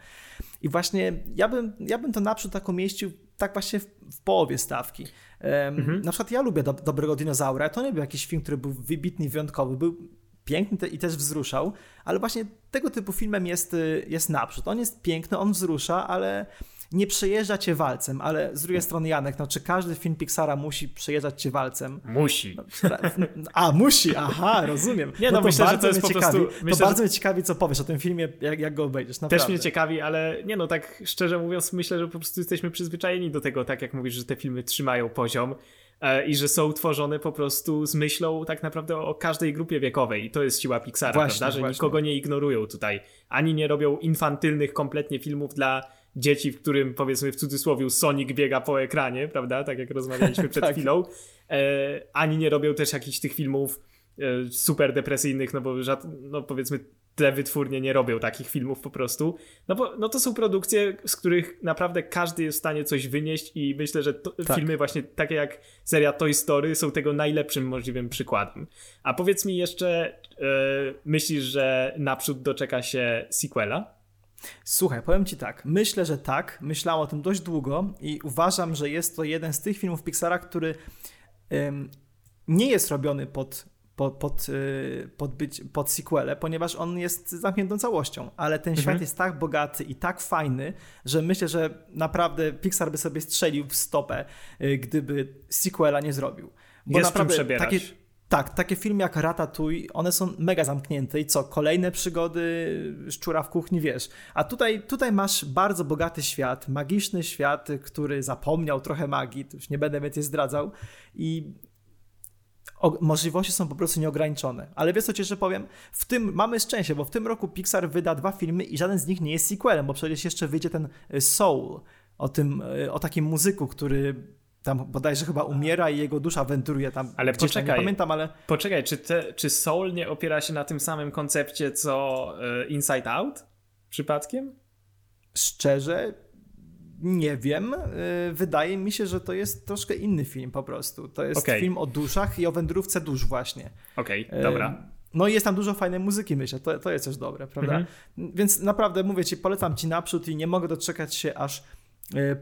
Speaker 2: I właśnie ja bym, ja bym to naprzód tak umieścił tak właśnie w, w połowie stawki. Um, mhm. Na przykład ja lubię do, Dobrego Dinozaura. To nie był jakiś film, który był wybitny, wyjątkowy. Był piękny i też wzruszał, ale właśnie tego typu filmem jest, y, jest naprzód. On jest piękny, on wzrusza, ale nie przejeżdża cię walcem, ale z drugiej strony Janek, no czy każdy film Pixara musi przejeżdżać cię walcem?
Speaker 1: Musi.
Speaker 2: No, a, musi, aha, rozumiem. Nie, no, no myślę, że to jest po ciekawi, prostu... Myślę, to bardzo że... mnie ciekawi, co powiesz o tym filmie, jak, jak go obejdziesz, naprawdę.
Speaker 1: Też mnie ciekawi, ale nie no, tak szczerze mówiąc, myślę, że po prostu jesteśmy przyzwyczajeni do tego, tak jak mówisz, że te filmy trzymają poziom i że są tworzone po prostu z myślą tak naprawdę o każdej grupie wiekowej. I to jest siła Pixara, właśnie, prawda? Że właśnie. nikogo nie ignorują tutaj. Ani nie robią infantylnych kompletnie filmów dla dzieci, w którym powiedzmy w cudzysłowie Sonic biega po ekranie, prawda? Tak jak rozmawialiśmy <laughs> przed tak. chwilą. E, ani nie robią też jakichś tych filmów e, super depresyjnych, no bo no powiedzmy te wytwórnie nie robią takich filmów po prostu. No bo no to są produkcje, z których naprawdę każdy jest w stanie coś wynieść i myślę, że to, tak. filmy właśnie takie jak seria Toy Story są tego najlepszym możliwym przykładem. A powiedz mi jeszcze, yy, myślisz, że naprzód doczeka się sequela?
Speaker 2: Słuchaj, powiem ci tak. Myślę, że tak. Myślałem o tym dość długo i uważam, że jest to jeden z tych filmów Pixara, który nie jest robiony pod pod, pod, y, pod, być, pod sequele, ponieważ on jest zamkniętą całością, ale ten mhm. świat jest tak bogaty i tak fajny, że myślę, że naprawdę Pixar by sobie strzelił w stopę, y, gdyby sequela nie zrobił.
Speaker 1: Bo jest naprawdę czym takie,
Speaker 2: tak, takie filmy jak Ratatouille, one są mega zamknięte i co, kolejne przygody szczura w kuchni, wiesz. A tutaj, tutaj masz bardzo bogaty świat, magiczny świat, który zapomniał trochę magii, to już nie będę więcej zdradzał i o, możliwości są po prostu nieograniczone. Ale wiesz co ci jeszcze powiem? W tym mamy szczęście, bo w tym roku Pixar wyda dwa filmy i żaden z nich nie jest sequelem, bo przecież jeszcze wyjdzie ten y, Soul, o tym, y, o takim muzyku, który tam bodajże chyba umiera i jego dusza wędruje tam.
Speaker 1: Ale poczekaj, tam, nie pamiętam, ale... Poczekaj, czy, te, czy Soul nie opiera się na tym samym koncepcie co y, Inside Out? Przypadkiem?
Speaker 2: Szczerze, nie wiem. Y, wydaje mi się, że to jest troszkę inny film po prostu. To jest okay. film o duszach i o wędrówce dusz właśnie.
Speaker 1: Okej, okay, dobra.
Speaker 2: No i jest tam dużo fajnej muzyki, myślę. To, to jest też dobre, prawda? Mhm. Więc naprawdę mówię ci, polecam ci naprzód i nie mogę doczekać się, aż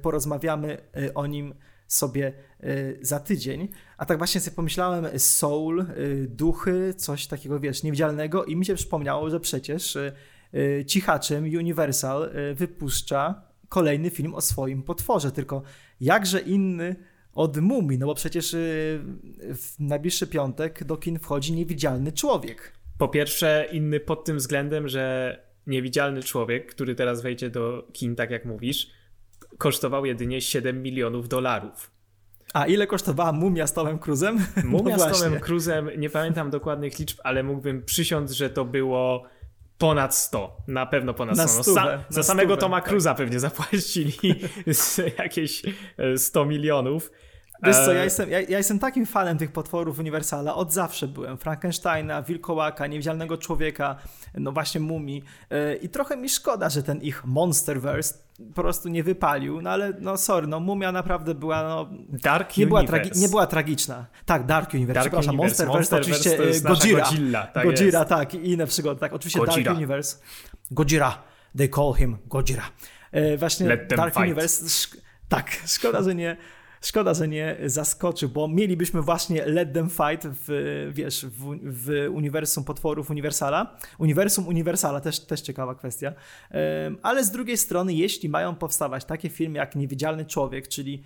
Speaker 2: porozmawiamy o nim sobie za tydzień. A tak właśnie sobie pomyślałem, soul, duchy, coś takiego, wiesz, niewidzialnego i mi się przypomniało, że przecież cichaczem Universal wypuszcza kolejny film o swoim potworze, tylko jakże inny od mumii, no bo przecież y, w najbliższy piątek do kin wchodzi niewidzialny człowiek.
Speaker 1: Po pierwsze, inny pod tym względem, że niewidzialny człowiek, który teraz wejdzie do kin, tak jak mówisz, kosztował jedynie 7 milionów dolarów.
Speaker 2: A ile kosztowała mumia z Tomem Cruzem? <laughs>
Speaker 1: Mumia no z Tomem Cruzem, nie pamiętam dokładnych liczb, ale mógłbym przysiąc, że to było ponad 100. Na pewno ponad 100.
Speaker 2: Na stówę, no, sa
Speaker 1: na za samego Toma tak. Cruza pewnie zapłacili <laughs> jakieś 100 e, milionów.
Speaker 2: Wiesz co, ja e, jestem, ja, ja, jestem takim fanem tych potworów Uniwersala, od zawsze byłem. Frankensteina, Wilkołaka, Niewidzialnego Człowieka, no właśnie Mumii e, i trochę mi szkoda, że ten ich Monsterverse po prostu nie wypalił, no ale no sorry, no Mumia naprawdę była no...
Speaker 1: Dark
Speaker 2: nie
Speaker 1: Universe. Była
Speaker 2: nie była tragiczna. Tak, Dark Universe,
Speaker 1: Dark
Speaker 2: przepraszam,
Speaker 1: Universe.
Speaker 2: Monsterverse
Speaker 1: Monster
Speaker 2: to oczywiście
Speaker 1: to Gojira.
Speaker 2: Godzilla.
Speaker 1: Tak
Speaker 2: Gojira, tak, i inne przygody, tak, oczywiście Gojira. Dark Universe. Gojira, they call him. E, właśnie Dark fight. Universe, tak, <laughs> szkoda, że nie Szkoda, że nie zaskoczył, bo mielibyśmy właśnie Let Them Fight w, wiesz, w, w uniwersum potworów Uniwersala. Uniwersum Uniwersala, też, też ciekawa kwestia. Ale z drugiej strony, jeśli mają powstawać takie filmy jak Niewidzialny Człowiek, czyli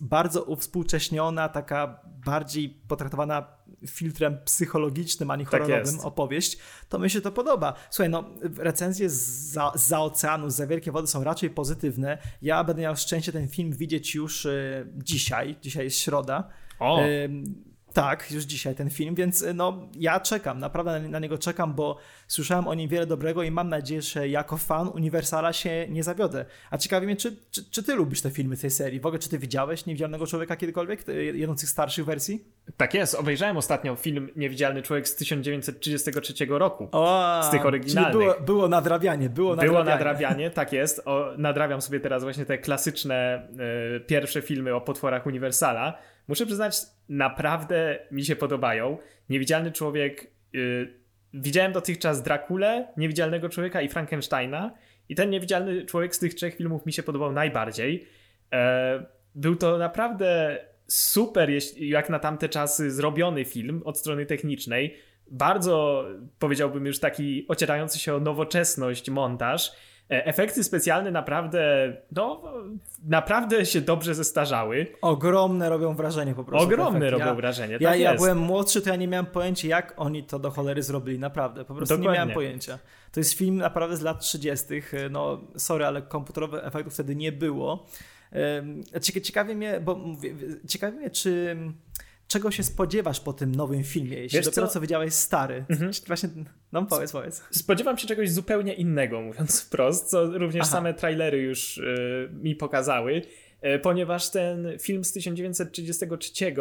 Speaker 2: bardzo uwspółcześniona, taka bardziej potraktowana filtrem psychologicznym, a nie tak horrorowym tak opowieść, to mi się to podoba. Słuchaj, no recenzje za, za oceanu, za wielkie wody są raczej pozytywne. Ja będę miał szczęście ten film widzieć już y, dzisiaj. Dzisiaj jest środa.
Speaker 1: O.
Speaker 2: Y, tak, już dzisiaj ten film, więc y, no ja czekam, naprawdę na, na, niego czekam, bo słyszałem o nim wiele dobrego i mam nadzieję, że jako fan Uniwersala się nie zawiodę. A ciekawi mnie, czy, czy, czy, ty lubisz te filmy tej serii? W ogóle, czy ty widziałeś Niewidzialnego Człowieka kiedykolwiek, jedną z tych starszych wersji?
Speaker 1: Tak jest, obejrzałem ostatnio film Niewidzialny Człowiek z 1933 roku, o, z tych oryginalnych.
Speaker 2: Było, było nadrabianie, było nadrabianie.
Speaker 1: Było nadrabianie, <laughs> tak jest. O, nadrabiam sobie teraz właśnie te klasyczne y, pierwsze filmy o potworach Uniwersala muszę przyznać, naprawdę mi się podobają. Niewidzialny człowiek. Yy, widziałem dotychczas Drakulę, Niewidzialnego człowieka i Frankensteina. I ten niewidzialny człowiek z tych trzech filmów mi się podobał najbardziej. E, był to naprawdę super, jak na tamte czasy, zrobiony film od strony technicznej. Bardzo, powiedziałbym, już taki ocierający się o nowoczesność montaż. E, efekty specjalne naprawdę, no, naprawdę się dobrze zestarzały.
Speaker 2: Ogromne robią wrażenie po prostu.
Speaker 1: Ogromne robią ja, wrażenie,
Speaker 2: ja,
Speaker 1: tak
Speaker 2: ja byłem młodszy, to ja nie miałem pojęcia, jak oni to do cholery zrobili, naprawdę. Po prostu Dokładnie. nie miałem pojęcia. To jest film naprawdę z lat 30. No, sorry, ale komputerowych efektów wtedy nie było. Ciekawi mnie, bo ciekawi mnie, czy czego się spodziewasz po tym nowym filmie, jeśli Wiesz dopiero co, co widziałeś stary? Mhm. Właśnie, no powiedz, powiedz.
Speaker 1: Spodziewam się czegoś zupełnie innego, mówiąc wprost, co również Aha. same trailery już y, mi pokazały, y, ponieważ ten film z 1933,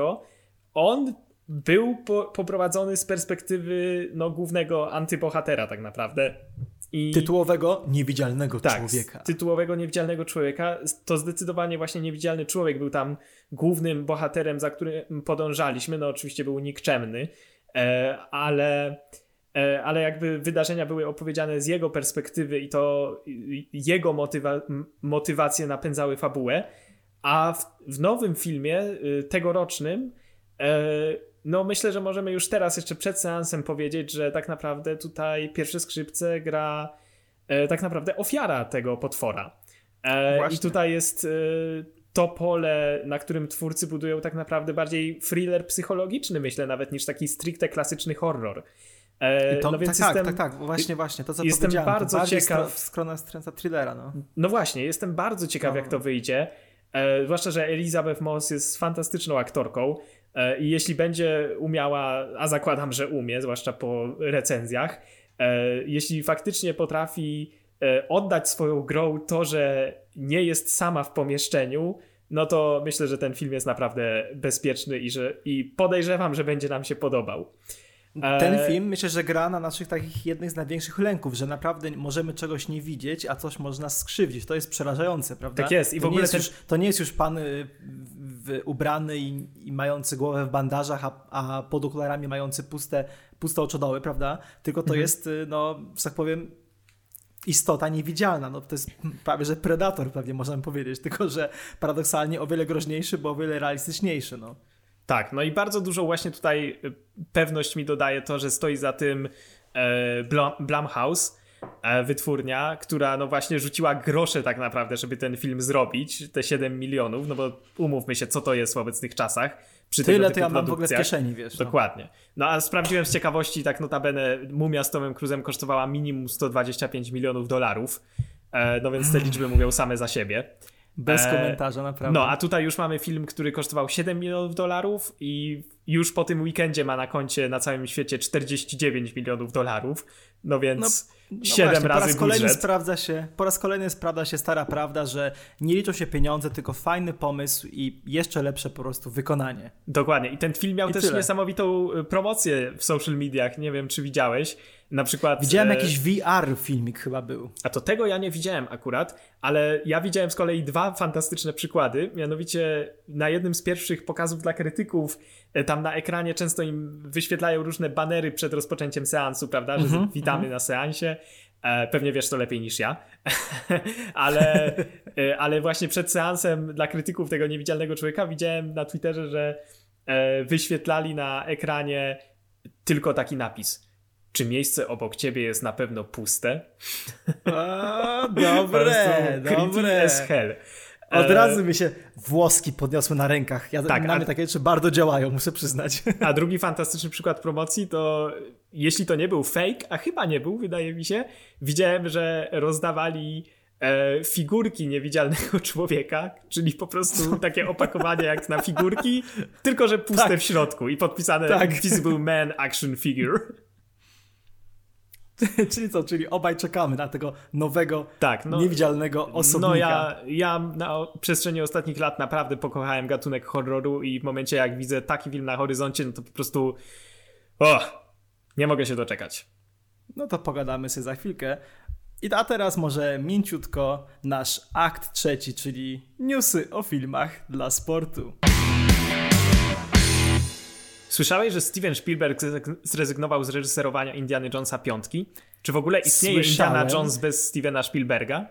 Speaker 1: on był po, poprowadzony z perspektywy no, głównego antybohatera tak naprawdę.
Speaker 2: I... Tytułowego niewidzialnego
Speaker 1: tak,
Speaker 2: człowieka.
Speaker 1: Tytułowego niewidzialnego człowieka. To zdecydowanie właśnie niewidzialny człowiek był tam głównym bohaterem, za którym podążaliśmy. No oczywiście był nikczemny, e, ale, e, ale jakby wydarzenia były opowiedziane z jego perspektywy i to jego motywa motywacje napędzały fabułę. A w, w nowym filmie, y, tegorocznym, e, no myślę, że możemy już teraz, jeszcze przed seansem powiedzieć, że tak naprawdę tutaj pierwsze skrzypce gra e, tak naprawdę ofiara tego potwora. E, I tutaj jest e, to pole, na którym twórcy budują tak naprawdę bardziej thriller psychologiczny, myślę, nawet niż taki stricte klasyczny horror.
Speaker 2: E, to, no więc tak, jestem, tak, tak, tak, właśnie, właśnie, to co
Speaker 1: jestem bardzo ciekaw.
Speaker 2: w stronę stręca thrillera, no.
Speaker 1: No właśnie, jestem bardzo ciekaw, no. jak to wyjdzie. E, zwłaszcza, że Elizabeth Moss jest fantastyczną aktorką. E, I jeśli będzie umiała, a zakładam, że umie, zwłaszcza po recenzjach, e, jeśli faktycznie potrafi e, oddać swoją grą to, że nie jest sama w pomieszczeniu, no to myślę, że ten film jest naprawdę bezpieczny i, że, i podejrzewam, że będzie nam się podobał.
Speaker 2: Ten film myślę, że gra na naszych takich jednych z największych lęków, że naprawdę możemy czegoś nie widzieć, a coś może nas skrzywdzić. To jest przerażające, prawda?
Speaker 1: Tak jest.
Speaker 2: I w ogóle nie jest ten... już, to nie jest już pan y, w, ubrany i, i, mający głowę w bandażach, a, a pod okularami mający puste, puste oczodoły, prawda? Tylko to mhm. jest, y, no, że tak powiem, istota niewidzialna. No, to jest prawie, że predator, pewnie można powiedzieć, tylko że paradoksalnie o wiele groźniejszy, bo o wiele realistyczniejszy. No.
Speaker 1: Tak, no i bardzo dużo właśnie tutaj pewność mi dodaje to, że stoi za tym e, Blumhouse, E, wytwórnia, która no właśnie rzuciła grosze tak naprawdę, żeby ten film zrobić, te 7 milionów, no bo umówmy się, co to jest w obecnych czasach. Przy
Speaker 2: Tyle to ja mam w ogóle w kieszeni, wiesz.
Speaker 1: No. Dokładnie. No a sprawdziłem z ciekawości, tak notabene Mumia z Tomem Cruzem kosztowała minimum 125 milionów dolarów, e, no więc te liczby mówią same za siebie.
Speaker 2: Bez e, komentarza, naprawdę.
Speaker 1: No, a tutaj już mamy film, który kosztował 7 milionów dolarów i już po tym weekendzie ma na koncie na całym świecie 49 milionów dolarów. No więc no, no 7 właśnie, razy po raz
Speaker 2: kolejny sprawdza się, Po raz kolejny sprawdza się stara prawda, że nie liczą się pieniądze, tylko fajny pomysł i jeszcze lepsze po prostu wykonanie.
Speaker 1: Dokładnie. I ten film miał I też tyle. niesamowitą promocję w social mediach. Nie wiem, czy widziałeś. Na przykład.
Speaker 2: Widziałem e... jakiś VR filmik chyba był.
Speaker 1: A to tego ja nie widziałem akurat, ale ja widziałem z kolei dwa fantastyczne przykłady. Mianowicie na jednym z pierwszych pokazów dla krytyków, e, tam na ekranie często im wyświetlają różne banery przed rozpoczęciem seansu, prawda? Że mm -hmm, witamy mm -hmm. na seansie. E, pewnie wiesz to lepiej niż ja, <laughs> ale, ale właśnie przed seansem dla krytyków tego niewidzialnego człowieka widziałem na Twitterze, że wyświetlali na ekranie tylko taki napis czy miejsce obok ciebie jest na pewno puste?
Speaker 2: A, <laughs> dobre, dobre.
Speaker 1: as hell.
Speaker 2: Od e, razu mi się włoski podniosły na rękach. Ja, tak, na mnie takie rzeczy bardzo działają, muszę przyznać.
Speaker 1: A <laughs> drugi fantastyczny przykład promocji to, jeśli to nie był fake, a chyba nie był, wydaje mi się, widziałem, że rozdawali e, figurki niewidzialnego <laughs> człowieka, czyli po prostu takie opakowanie jak na figurki, tylko że puste tak. w środku i podpisane tak. Invisible Man Action Figure. <laughs>
Speaker 2: czyli co, czyli obaj czekamy na tego nowego, tak, no, niewidzialnego osobnika.
Speaker 1: No ja, ja na przestrzeni ostatnich lat naprawdę pokochałem gatunek horroru i w momencie jak widzę taki film na horyzoncie, no to po prostu o, nie mogę się doczekać.
Speaker 2: No to pogadamy sobie za chwilkę. I a teraz może mięciutko nasz akt trzeci, czyli newsy o filmach dla sportu.
Speaker 1: Słyszałeś, że Steven Spielberg zrezygnował z reżyserowania Indiana Jonesa piątki? Czy w ogóle istnieje Słyszałem. Indiana Jones bez Stevena Spielberga?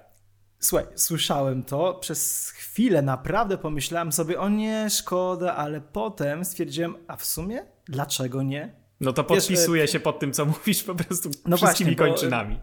Speaker 2: Słuchaj, słyszałem to. Przez chwilę naprawdę pomyślałem sobie, o nie, szkoda, ale potem stwierdziłem, a w sumie dlaczego nie?
Speaker 1: No to podpisuję się pod tym, co mówisz po prostu no wszystkimi właśnie, kończynami.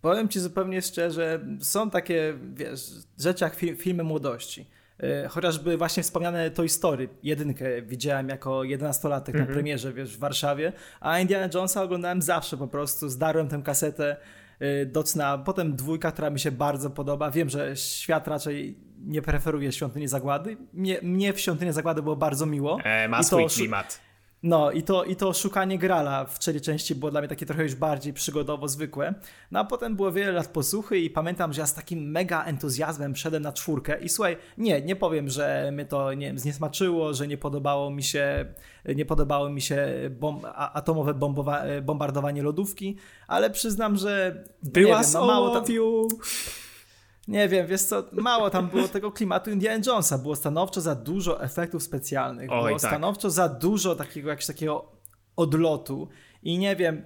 Speaker 2: Powiem ci zupełnie szczerze, są takie, wiesz, rzeczy jak filmy młodości. E, chociażby właśnie wspomniane Toy Story, jedynkę widziałem jako 11-latek mm -hmm. na mhm. premierze wiesz, w Warszawie, a Indiana Jonesa oglądałem zawsze po prostu, zdarłem tę kasetę e, do cna. Potem dwójka, która mi się bardzo podoba. Wiem, że świat raczej nie preferuje Świątyni Zagłady. Mnie, mnie w Świątyni Zagłady było bardzo miło.
Speaker 1: E, ma I swój klimat.
Speaker 2: No i to, i to szukanie Grala w trzeciej części było dla mnie takie trochę już bardziej przygodowo zwykłe. No a potem było wiele lat posłuchy i pamiętam, że ja z takim mega entuzjazmem szedłem na czwórkę i słuchaj, nie, nie powiem, że mnie to nie wiem, zniesmaczyło, że nie podobało mi się, nie podobało mi się atomowe bombowa bombardowanie lodówki, ale przyznam, że
Speaker 1: była
Speaker 2: wiem,
Speaker 1: no, mało tam...
Speaker 2: Nie wiem, wiesz co, mało tam było tego klimatu Indiana Jonesa. Było stanowczo za dużo efektów specjalnych. Oj, było tak. stanowczo za dużo takiego jakiegoś takiego odlotu. I nie wiem.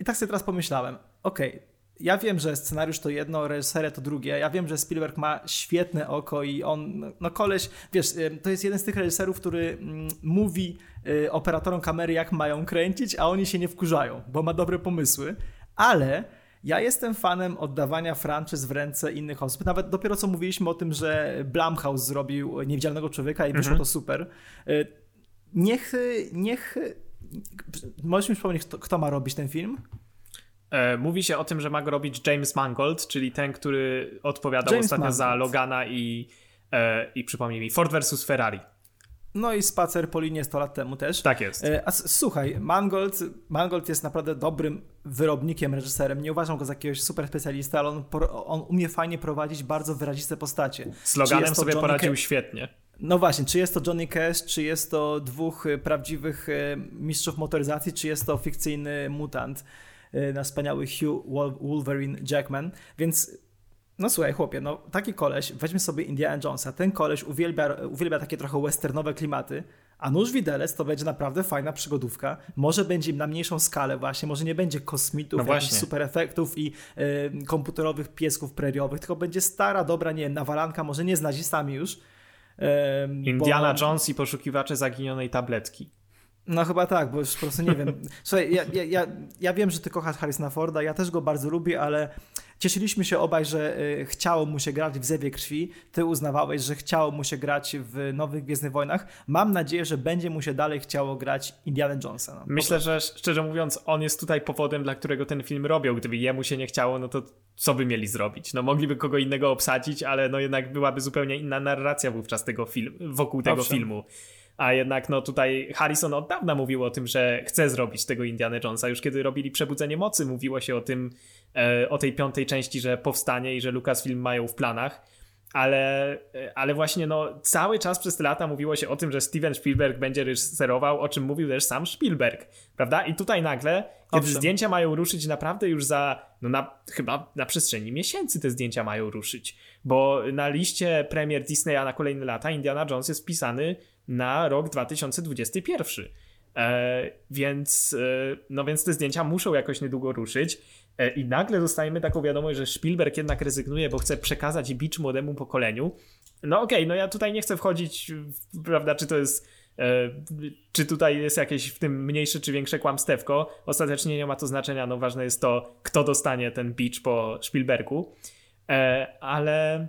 Speaker 2: I tak sobie teraz pomyślałem, okej, okay, ja wiem, że scenariusz to jedno, reżyseria to drugie. Ja wiem, że Spielberg ma świetne oko i on, no koleś, wiesz, to jest jeden z tych reżyserów, który mm, mówi y, operatorom kamery, jak mają kręcić, a oni się nie wkurzają, bo ma dobre pomysły. Ale ja jestem fanem oddawania franczyz w ręce innych osób. Nawet dopiero co mówiliśmy o tym, że Blumhouse zrobił Niewidzialnego Człowieka i wyszło mhm. to super. Y, niech, niech... Możesz mi przypomnieć, kto, kto ma robić ten film?
Speaker 1: E, mówi się o tym, że ma go robić James Mangold, czyli ten, który odpowiadał James ostatnio Mangold. za Logana i, e, i przypomnij mi, Ford vs Ferrari.
Speaker 2: No i spacer po linie 100 lat temu też.
Speaker 1: Tak jest.
Speaker 2: E, a słuchaj, Mangold, Mangold jest naprawdę dobrym wyrobnikiem, reżyserem. Nie uważam go za jakiegoś super specjalistę, ale on, on umie fajnie prowadzić bardzo wyraziste postacie.
Speaker 1: Z Loganem sobie Johnny poradził świetnie.
Speaker 2: No właśnie, czy jest to Johnny Cash, czy jest to dwóch e, prawdziwych e, mistrzów motoryzacji, czy jest to fikcyjny mutant na wspaniały Hugh Wolverine Jackman, więc no słuchaj, chłopie, no taki koleś, weźmy sobie Indiana Jonesa, ten koleś uwielbia, uwielbia takie trochę westernowe klimaty, A Nóż Widelec to będzie naprawdę fajna przygodówka. Może będzie na mniejszą skalę właśnie, może nie będzie kosmitów, no super efektów i y, komputerowych piesków preriowych, tylko będzie stara, dobra, nie wiem, nawalanka, może nie z nazistami już. Y,
Speaker 1: Indiana bo... Jones i poszukiwacze zaginionej tabletki.
Speaker 2: No chyba tak, bo już po prostu nie wiem. <laughs> Słuchaj, ja, ja, ja, ja wiem, że ty kochasz Harrisona Forda, ja też go bardzo lubię, ale cieszyliśmy się obaj, że y, chciało mu się grać w Zewie Krwi. Ty uznawałeś, że chciało mu się grać w Nowych Gwiezdnych Wojnach. Mam nadzieję, że będzie mu się dalej chciało grać Indiana Jonesa. No,
Speaker 1: Myślę, że szczerze mówiąc, on jest tutaj powodem, dla którego ten film robią. Gdyby jemu się nie chciało, no to co by mieli zrobić? No mogliby kogo innego obsadzić, ale no jednak byłaby zupełnie inna narracja wówczas tego filmu, wokół tego Owszem. filmu. A jednak no tutaj Harrison od dawna mówił o tym, że chce zrobić tego Indiana Jonesa. Już kiedy robili Przebudzenie Mocy, mówiło się o tym, e, o tej piątej części, że powstanie i że Lucasfilm mają w planach. Ale, e, ale właśnie no, cały czas przez te lata mówiło się o tym, że Steven Spielberg będzie reżyserował, o czym mówił też sam Spielberg, prawda? I tutaj nagle, kiedy Owszem. zdjęcia mają ruszyć naprawdę już za, no na, chyba na przestrzeni miesięcy te zdjęcia mają ruszyć, bo na liście premier Disneya na kolejne lata Indiana Jones jest wpisany na rok 2021. E, więc, e, no więc te zdjęcia muszą jakoś niedługo ruszyć. E, I nagle dostajemy taką wiadomość, że Spielberg jednak rezygnuje, bo chce przekazać bicz młodemu pokoleniu. No okej, okay, no ja tutaj nie chcę wchodzić, prawda, czy to jest e, czy tutaj jest jakieś w tym mniejsze czy większe kłamstewko. Ostatecznie nie ma to znaczenia, no ważne jest to, kto dostanie ten bicz po Spielbergu. E, ale,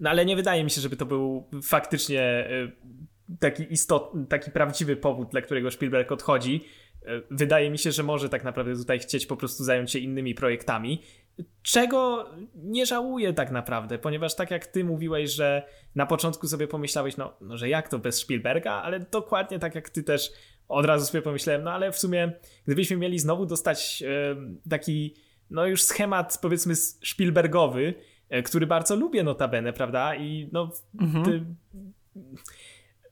Speaker 1: no ale nie wydaje mi się, żeby to był faktycznie e, taki istotny, taki prawdziwy powód, dla którego Spielberg odchodzi. E, wydaje mi się, że może tak naprawdę tutaj chcieć po prostu zająć się innymi projektami, czego nie żałuję tak naprawdę, ponieważ tak jak ty mówiłeś, że na początku sobie pomyślałeś, no, no że jak to bez Spielberga, ale dokładnie tak jak ty też od razu sobie pomyślałem, no ale w sumie gdybyśmy mieli znowu dostać e, taki, no już schemat powiedzmy Spielbergowy, e, który bardzo lubię notabene, prawda? I no mhm. ty,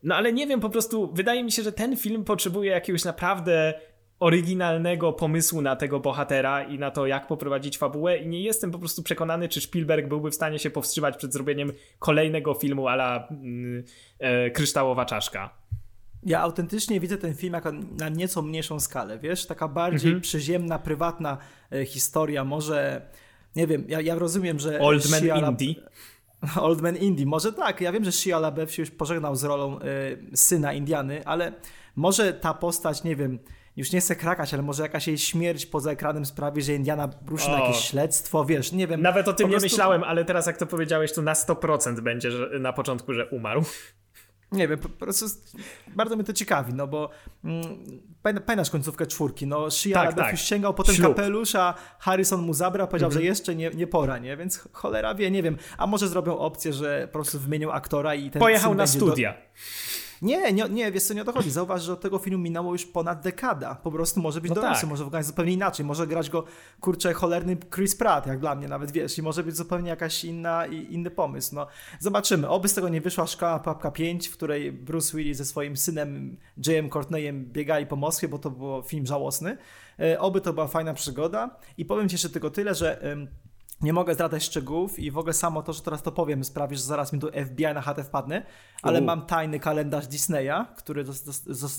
Speaker 1: no ale nie wiem, po prostu wydaje mi się, że ten film potrzebuje jakiegoś naprawdę oryginalnego pomysłu na tego bohatera i na to, jak poprowadzić fabułę i nie jestem po prostu przekonany, czy Spielberg byłby w stanie się powstrzymać przed zrobieniem kolejnego filmu ala yy, yy, Kryształowa Czaszka.
Speaker 2: Ja autentycznie widzę ten film jako na nieco mniejszą skalę, wiesz? Taka bardziej mhm. przyziemna, prywatna e, historia, może, nie wiem, ja, ja rozumiem, że...
Speaker 1: Old Man Indie. <laughs>
Speaker 2: Old Man Indie, może tak. Ja wiem, że Shia LaBeouf się już pożegnał z rolą y, syna Indiany, ale może ta postać, nie wiem, już nie chcę krakać, ale może jakaś jej śmierć poza ekranem sprawi, że Indiana ruszy na jakieś śledztwo, wiesz, nie wiem.
Speaker 1: Nawet o tym nie prostu... myślałem, ale teraz jak to powiedziałeś, to na 100% będzie że na początku, że umarł.
Speaker 2: Nie wiem, po prostu bardzo mnie to ciekawi, no bo mm, pamiętasz końcówkę czwórki, no Shia tak, tak. już sięgał po ten Ślub. kapelusz, a Harrison mu zabrał, powiedział, mhm. że jeszcze nie, nie pora, nie? Więc cholera wie, nie wiem. A może zrobią opcję, że po prostu wymienią aktora i ten
Speaker 1: Pojechał na studia. Do...
Speaker 2: Nie, nie, nie, wiesz co, nie o to chodzi. Zauważ, że od tego filmu minęło już ponad dekada. Po prostu może być no dorosły, tak. może wyglądać zupełnie inaczej. Może grać go, kurczę, cholerny Chris Pratt, jak dla mnie nawet, wiesz, i może być zupełnie jakaś inna, inny pomysł. No, zobaczymy. Oby z tego nie wyszła Szkoła Papka 5, w której Bruce Willis ze swoim synem Jayem Courtneyem biegali po Moskwie, bo to był film żałosny. E, oby to była fajna przygoda. I powiem ci jeszcze tylko tyle, że nie mogę zdradzać szczegółów i w ogóle samo to, że teraz to powiem, sprawi, że zaraz mi do FBI na chatę wpadnę, ale mam tajny kalendarz Disneya, który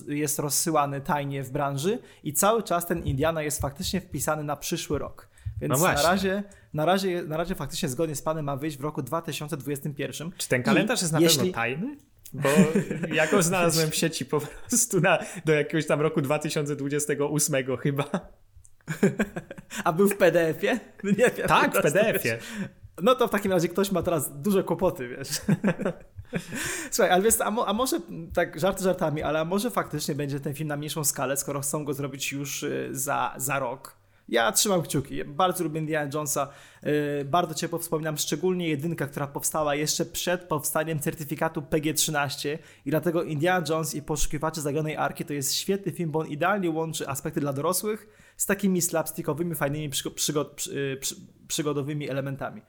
Speaker 2: jest rozsyłany tajnie w branży i cały czas ten Indiana jest faktycznie wpisany na przyszły rok. Więc no na, razie, na, razie, na razie faktycznie zgodnie z panem ma wyjść w roku 2021.
Speaker 1: Czy ten kalendarz I jest na jeśli... pewno tajny? Bo <laughs> ja go znalazłem w sieci po prostu na, do jakiegoś tam roku 2028 chyba.
Speaker 2: A był w PDF-ie?
Speaker 1: Nie wiem. Tak, w PDF-ie.
Speaker 2: No to w takim razie ktoś ma teraz duże kłopoty, wiesz. <laughs> Słuchaj, ale wiesz, a, mo, a, może tak żarty żartami, ale może faktycznie będzie ten film na mniejszą skalę, skoro chcą go zrobić już y, za, za rok. Ja trzymam kciuki. Bardzo lubię Indiana Jonesa. Y, bardzo ciepło wspominam szczególnie jedynkę, która powstała jeszcze przed powstaniem certyfikatu PG-13 i dlatego Indiana Jones i Poszukiwacze Zaginionej Arki to jest świetny film, bo on idealnie łączy aspekty dla dorosłych z takimi slapstickowymi, fajnymi przygod, przy, przy, przygodowymi elementami.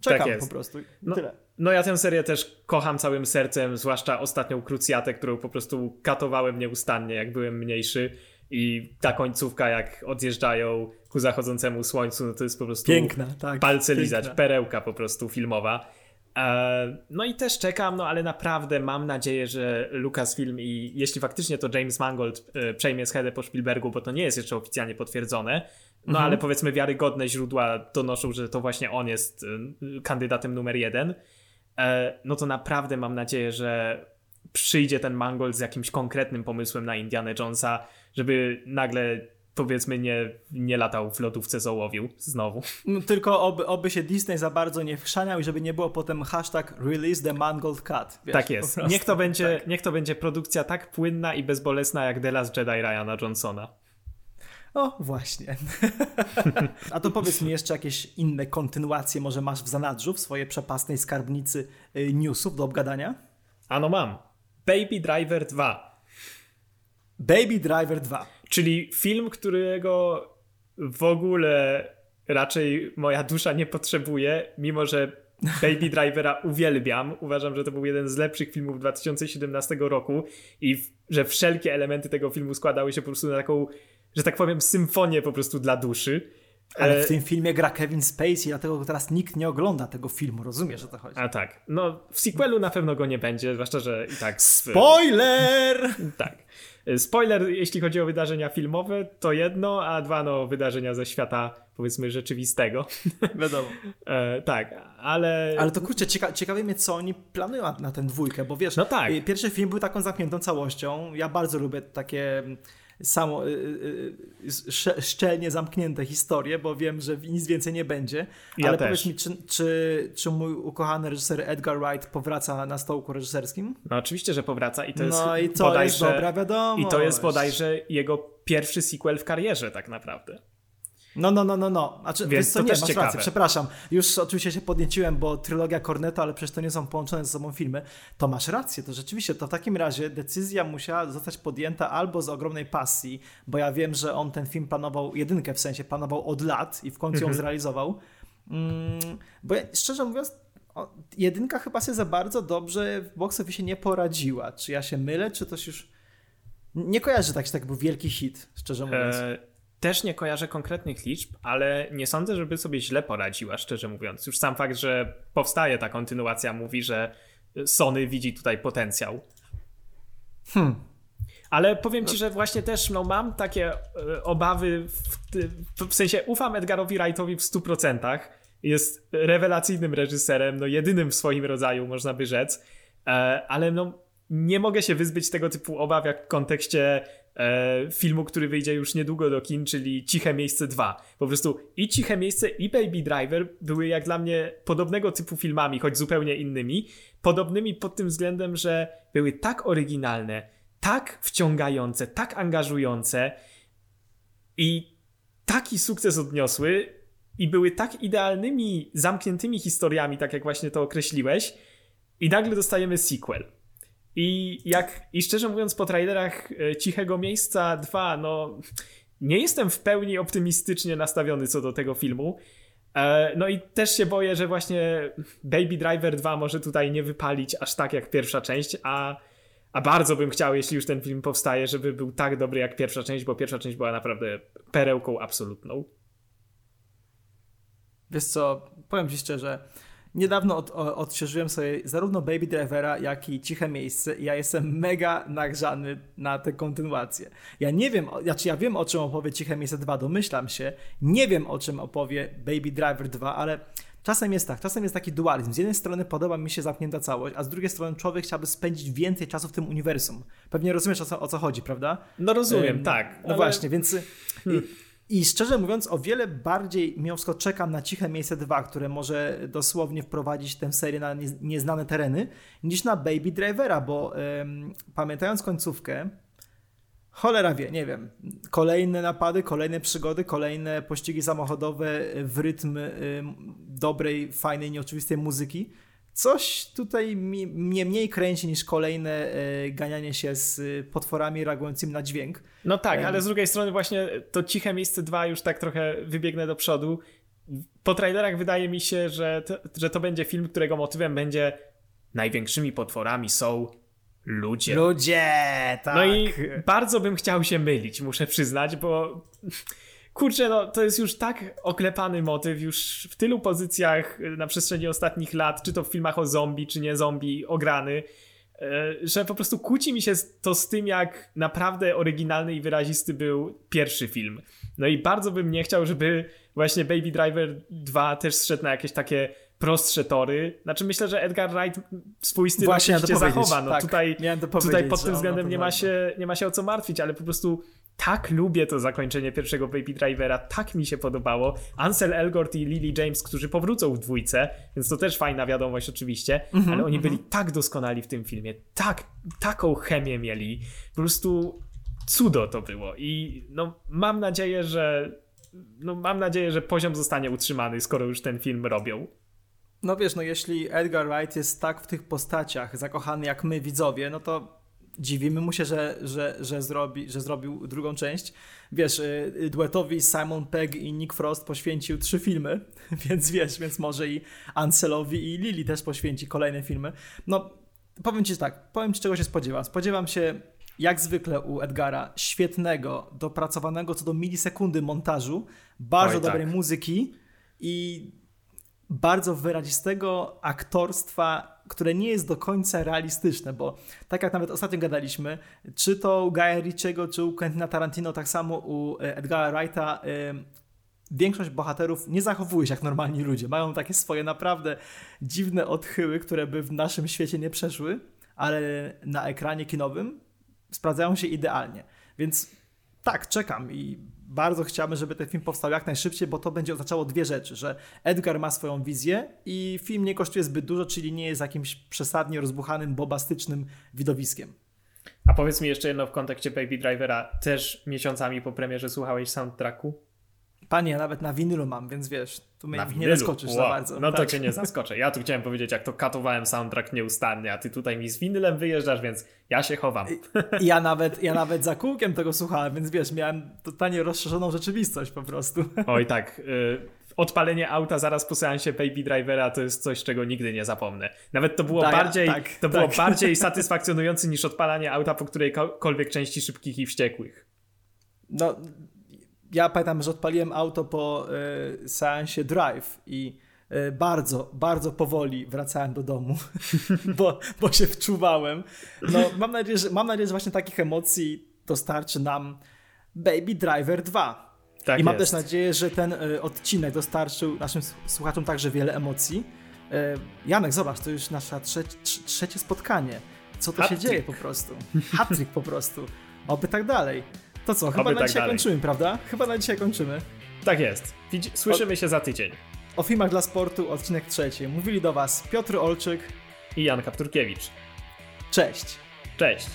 Speaker 2: Czekam tak po prostu.
Speaker 1: No, Tyle. No ja tę serię też kocham całym sercem, zwłaszcza ostatnią krucjatę, którą po prostu katowałem nieustannie, jak byłem mniejszy. I ta końcówka, jak odjeżdżają ku zachodzącemu słońcu, no to jest po prostu
Speaker 2: piękna, tak.
Speaker 1: Palce lizać, perełka po prostu filmowa. E, no i też czekam, no ale naprawdę mam nadzieję, że Lucasfilm i jeśli faktycznie to James Mangold e, przejmie schedę po Spielbergu, bo to nie jest jeszcze oficjalnie potwierdzone, no mhm. ale powiedzmy wiarygodne źródła donoszą, że to właśnie on jest e, kandydatem numer jeden, no to naprawdę mam nadzieję, że przyjdzie ten Mangold z jakimś konkretnym pomysłem na Indiana Jonesa, żeby nagle powiedzmy nie, nie latał w lotówce z ołowiu znowu.
Speaker 2: No, tylko oby, oby się Disney za bardzo nie wszaniał i żeby nie było potem hashtag release the Mangold Cut.
Speaker 1: Wiesz, tak jest. Niech to, <laughs> będzie, tak. niech to będzie produkcja tak płynna i bezbolesna jak The Last Jedi Ryana Johnsona.
Speaker 2: O, właśnie. <laughs> A to powiedz mi jeszcze jakieś inne kontynuacje może masz w zanadrzu, w swojej przepasnej skarbnicy y, newsów do obgadania?
Speaker 1: Ano mam. Baby Driver 2.
Speaker 2: Baby Driver 2.
Speaker 1: Czyli film, którego w ogóle raczej moja dusza nie potrzebuje, mimo że Baby <laughs> Drivera uwielbiam. Uważam, że to był jeden z lepszych filmów 2017 roku i w, że wszelkie elementy tego filmu składały się po prostu na taką, że tak powiem, symfonię po prostu dla duszy.
Speaker 2: Ale w e, tym filmie gra Kevin Spacey, dlatego teraz nikt nie ogląda tego filmu, rozumiesz o to chodzi?
Speaker 1: A tak. No, w sequelu na pewno go nie będzie, zwłaszcza, że i tak...
Speaker 2: Spoiler!
Speaker 1: tak. Spoiler, jeśli chodzi o wydarzenia filmowe, to jedno, a dwa, no, wydarzenia ze świata, powiedzmy, rzeczywistego. <laughs>
Speaker 2: Wiadomo.
Speaker 1: e, tak, ale...
Speaker 2: Ale to kurczę, cieka ciekawie mnie, co oni planują na tę dwójkę, bo wiesz,
Speaker 1: no tak.
Speaker 2: pierwszy film był taką zamkniętą całością. Ja bardzo lubię takie samo y, y, y, szczelnie zamknięte historie, bo wiem, że nic więcej nie będzie. Ja Ale też. powiedz mi, czy, czy, czy mój ukochany reżyser Edgar Wright powraca na stołku reżyserskim?
Speaker 1: No oczywiście, że powraca i to jest
Speaker 2: no, i to bodajże, jest dobra wiadomość.
Speaker 1: I to jest bodajże jego pierwszy sequel w karierze tak naprawdę.
Speaker 2: No, no, no, no, no. Znaczy, Więc to nie, też masz ciekawe. rację, przepraszam. Już oczywiście się podnieciłem, bo trylogia Corneta, ale przecież to nie są połączone ze sobą filmy. To masz rację, to rzeczywiście, to w takim razie decyzja musiała zostać podjęta albo z ogromnej pasji, bo ja wiem, że on ten film planował, jedynkę w sensie, planował od lat i w końcu mhm. ją zrealizował. Mm, bo ja, szczerze mówiąc, jedynka chyba się za bardzo dobrze w box office nie poradziła. Czy ja się mylę, czy to już... Nie kojarzę, tak, że tak był wielki hit, szczerze mówiąc. E
Speaker 1: też nie kojarzę konkretnych liczb, ale nie sądzę, żeby sobie źle poradziła, szczerze mówiąc. Już sam fakt, że powstaje ta kontynuacja, mówi, że Sony widzi tutaj potencjał. Hmm. Ale powiem ci, że właśnie też no, mam takie e, obawy, w, w, sensie ufam Edgarowi Wrightowi w 100%. Jest rewelacyjnym reżyserem, no jedynym w swoim rodzaju, można by rzec, e, ale no, nie mogę się wyzbyć tego typu obaw, jak w kontekście filmu, który wyjdzie już niedługo do kin, czyli Ciche Miejsce 2. Po prostu i Ciche Miejsce i Baby Driver były jak dla mnie podobnego typu filmami, choć zupełnie innymi. Podobnymi pod tym względem, że były tak oryginalne, tak wciągające, tak angażujące i taki sukces odniosły i były tak idealnymi, zamkniętymi historiami, tak jak właśnie to określiłeś, i nagle dostajemy sequel. I jak, i szczerze mówiąc, po trailerach e, Cichego Miejsca 2, no nie jestem w pełni optymistycznie nastawiony co do tego filmu. E, no i też się boję, że właśnie Baby Driver 2 może tutaj nie wypalić aż tak jak pierwsza część, a, a bardzo bym chciał, jeśli już ten film powstaje, żeby był tak dobry jak pierwsza część, bo pierwsza część była naprawdę perełką absolutną.
Speaker 2: Wiesz co, powiem ci szczerze, Niedawno od, odświeżyłem sobie zarówno Baby Drivera, jak i Ciche Miejsce i ja jestem mega nagrzany na tę kontynuację. Ja nie wiem, znaczy ja wiem o czym opowie Ciche Miejsce 2, domyślam się. Nie wiem o czym opowie Baby Driver 2, ale czasem jest tak, czasem jest taki dualizm. Z jednej strony podoba mi się zamknięta całość, a z drugiej strony człowiek chciałby spędzić więcej czasu w tym uniwersum. Pewnie rozumiesz o co, o co chodzi, prawda?
Speaker 1: No rozumiem, tak.
Speaker 2: No ale... właśnie, więc... Hmm. I szczerze mówiąc, o wiele bardziej wszystko czekam na Ciche Miejsce 2, które może dosłownie wprowadzić tę serię na nieznane tereny, niż na Baby Drivera, bo ym, pamiętając końcówkę, cholera wie, nie wiem, kolejne napady, kolejne przygody, kolejne pościgi samochodowe w rytm ym, dobrej, fajnej, nieoczywistej muzyki, Coś tutaj mi, mnie mniej kręci niż kolejne e, ganianie się z potworami reagującymi na dźwięk.
Speaker 1: No tak, ale z drugiej strony właśnie to Ciche Miejsce 2 już tak trochę wybiegnę do przodu. Po trailerach wydaje mi się, że to, że to będzie film, którego motywem będzie największymi potworami są ludzie.
Speaker 2: Ludzie, tak.
Speaker 1: No i bardzo bym chciał się mylić, muszę przyznać, bo kurczę, no to jest już tak oklepany motyw, już w tylu pozycjach na przestrzeni ostatnich lat, czy to w filmach o zombie, czy nie zombie, ograny, e, że po prostu kłóci mi się to z tym, jak naprawdę oryginalny i wyrazisty był pierwszy film. No i bardzo bym nie chciał, żeby właśnie Baby Driver 2 też zszedł na jakieś takie prostsze tory. Znaczy myślę, że Edgar Wright swój styl Właśnie oczywiście zachowa. No tak, tutaj, tutaj pod tym względem nie ma, się, nie ma się o co martwić, ale po prostu tak lubię to zakończenie pierwszego Baby Drivera, tak mi się podobało. Ansel Elgort i Lily James, którzy powrócą w dwójce, więc to też fajna wiadomość oczywiście, mm -hmm, ale oni mm -hmm. byli tak doskonali w tym filmie, tak, taką chemię mieli, po prostu cudo to było i no mam nadzieję, że no mam nadzieję, że poziom zostanie utrzymany, skoro już ten film robią.
Speaker 2: No wiesz, no jeśli Edgar Wright jest tak w tych postaciach zakochany jak my widzowie, no to dziwimy mu się, że, że, że, zrobi, że zrobił drugą część. Wiesz, y, duetowi Simon Pegg i Nick Frost poświęcił trzy filmy, <laughs> więc wiesz, więc może i Ancelowi i Lily też poświęci kolejne filmy. No, powiem ci tak, powiem ci czego się spodziewam. Spodziewam się jak zwykle u Edgara, świetnego, dopracowanego co do milisekundy montażu, bardzo Oj, dobrej tak. muzyki i bardzo wyrazistego aktorstwa, które nie jest do końca realistyczne, bo tak jak nawet ostatnio gadaliśmy, czy to u Guya Ritchiego, czy u Quentina Tarantino, tak samo u e, Edgara Wrighta, większość bohaterów nie zachowuje się jak normalni ludzie. Mają takie swoje naprawdę dziwne odchyły, które by w naszym świecie nie przeszły, ale na ekranie kinowym sprawdzają się idealnie. Więc tak, czekam i bardzo chciałbym, żeby ten film powstał jak najszybciej, bo to będzie oznaczało dwie rzeczy, że Edgar ma swoją wizję i film nie kosztuje zbyt dużo, czyli nie jest jakimś przesadnie rozbuchanym, bobastycznym widowiskiem.
Speaker 1: A powiedz mi jeszcze jedno w kontekście Baby Drivera. Też miesiącami po premierze słuchałeś soundtracku?
Speaker 2: Panie, ja nawet na winylu mam, więc wiesz, tu mnie nie zaskoczysz wow. za bardzo.
Speaker 1: No tak. to cię nie zaskoczę. Ja tu chciałem powiedzieć, jak to katowałem soundtrack nieustannie, a ty tutaj mi z winylem wyjeżdżasz, więc ja się chowam.
Speaker 2: Ja nawet, ja nawet za kółkiem tego słuchałem, więc wiesz, miałem totalnie rozszerzoną rzeczywistość po prostu.
Speaker 1: Oj tak, y odpalenie auta zaraz po seansie Baby Drivera to jest coś, czego nigdy nie zapomnę. Nawet to było tak, bardziej, tak, to tak. było bardziej <laughs> satysfakcjonujące niż odpalanie auta po którejkolwiek części szybkich i wściekłych.
Speaker 2: No, ja pamiętam, że odpaliłem auto po y, seansie Drive i y, bardzo, bardzo powoli wracałem do domu, <laughs> bo, bo się wczuwałem. No, mam, nadzieję, że, mam nadzieję, że właśnie takich emocji dostarczy nam Baby Driver 2. Tak I mam jest. też nadzieję, że ten y, odcinek dostarczył naszym słuchaczom także wiele emocji. Janek, zobacz, to już nasze trze trzecie spotkanie. Co to się dzieje po prostu? Hattrick po prostu. Oby tak dalej. To co, chyba Oby na tak dzisiaj dalej. kończymy, prawda? Chyba na dzisiaj kończymy.
Speaker 1: Tak jest. Słyszymy się za tydzień.
Speaker 2: O filmach dla sportu, odcinek trzeci. Mówili do Was Piotr Olczyk
Speaker 1: i Jan Kapturkiewicz.
Speaker 2: Cześć.
Speaker 1: Cześć.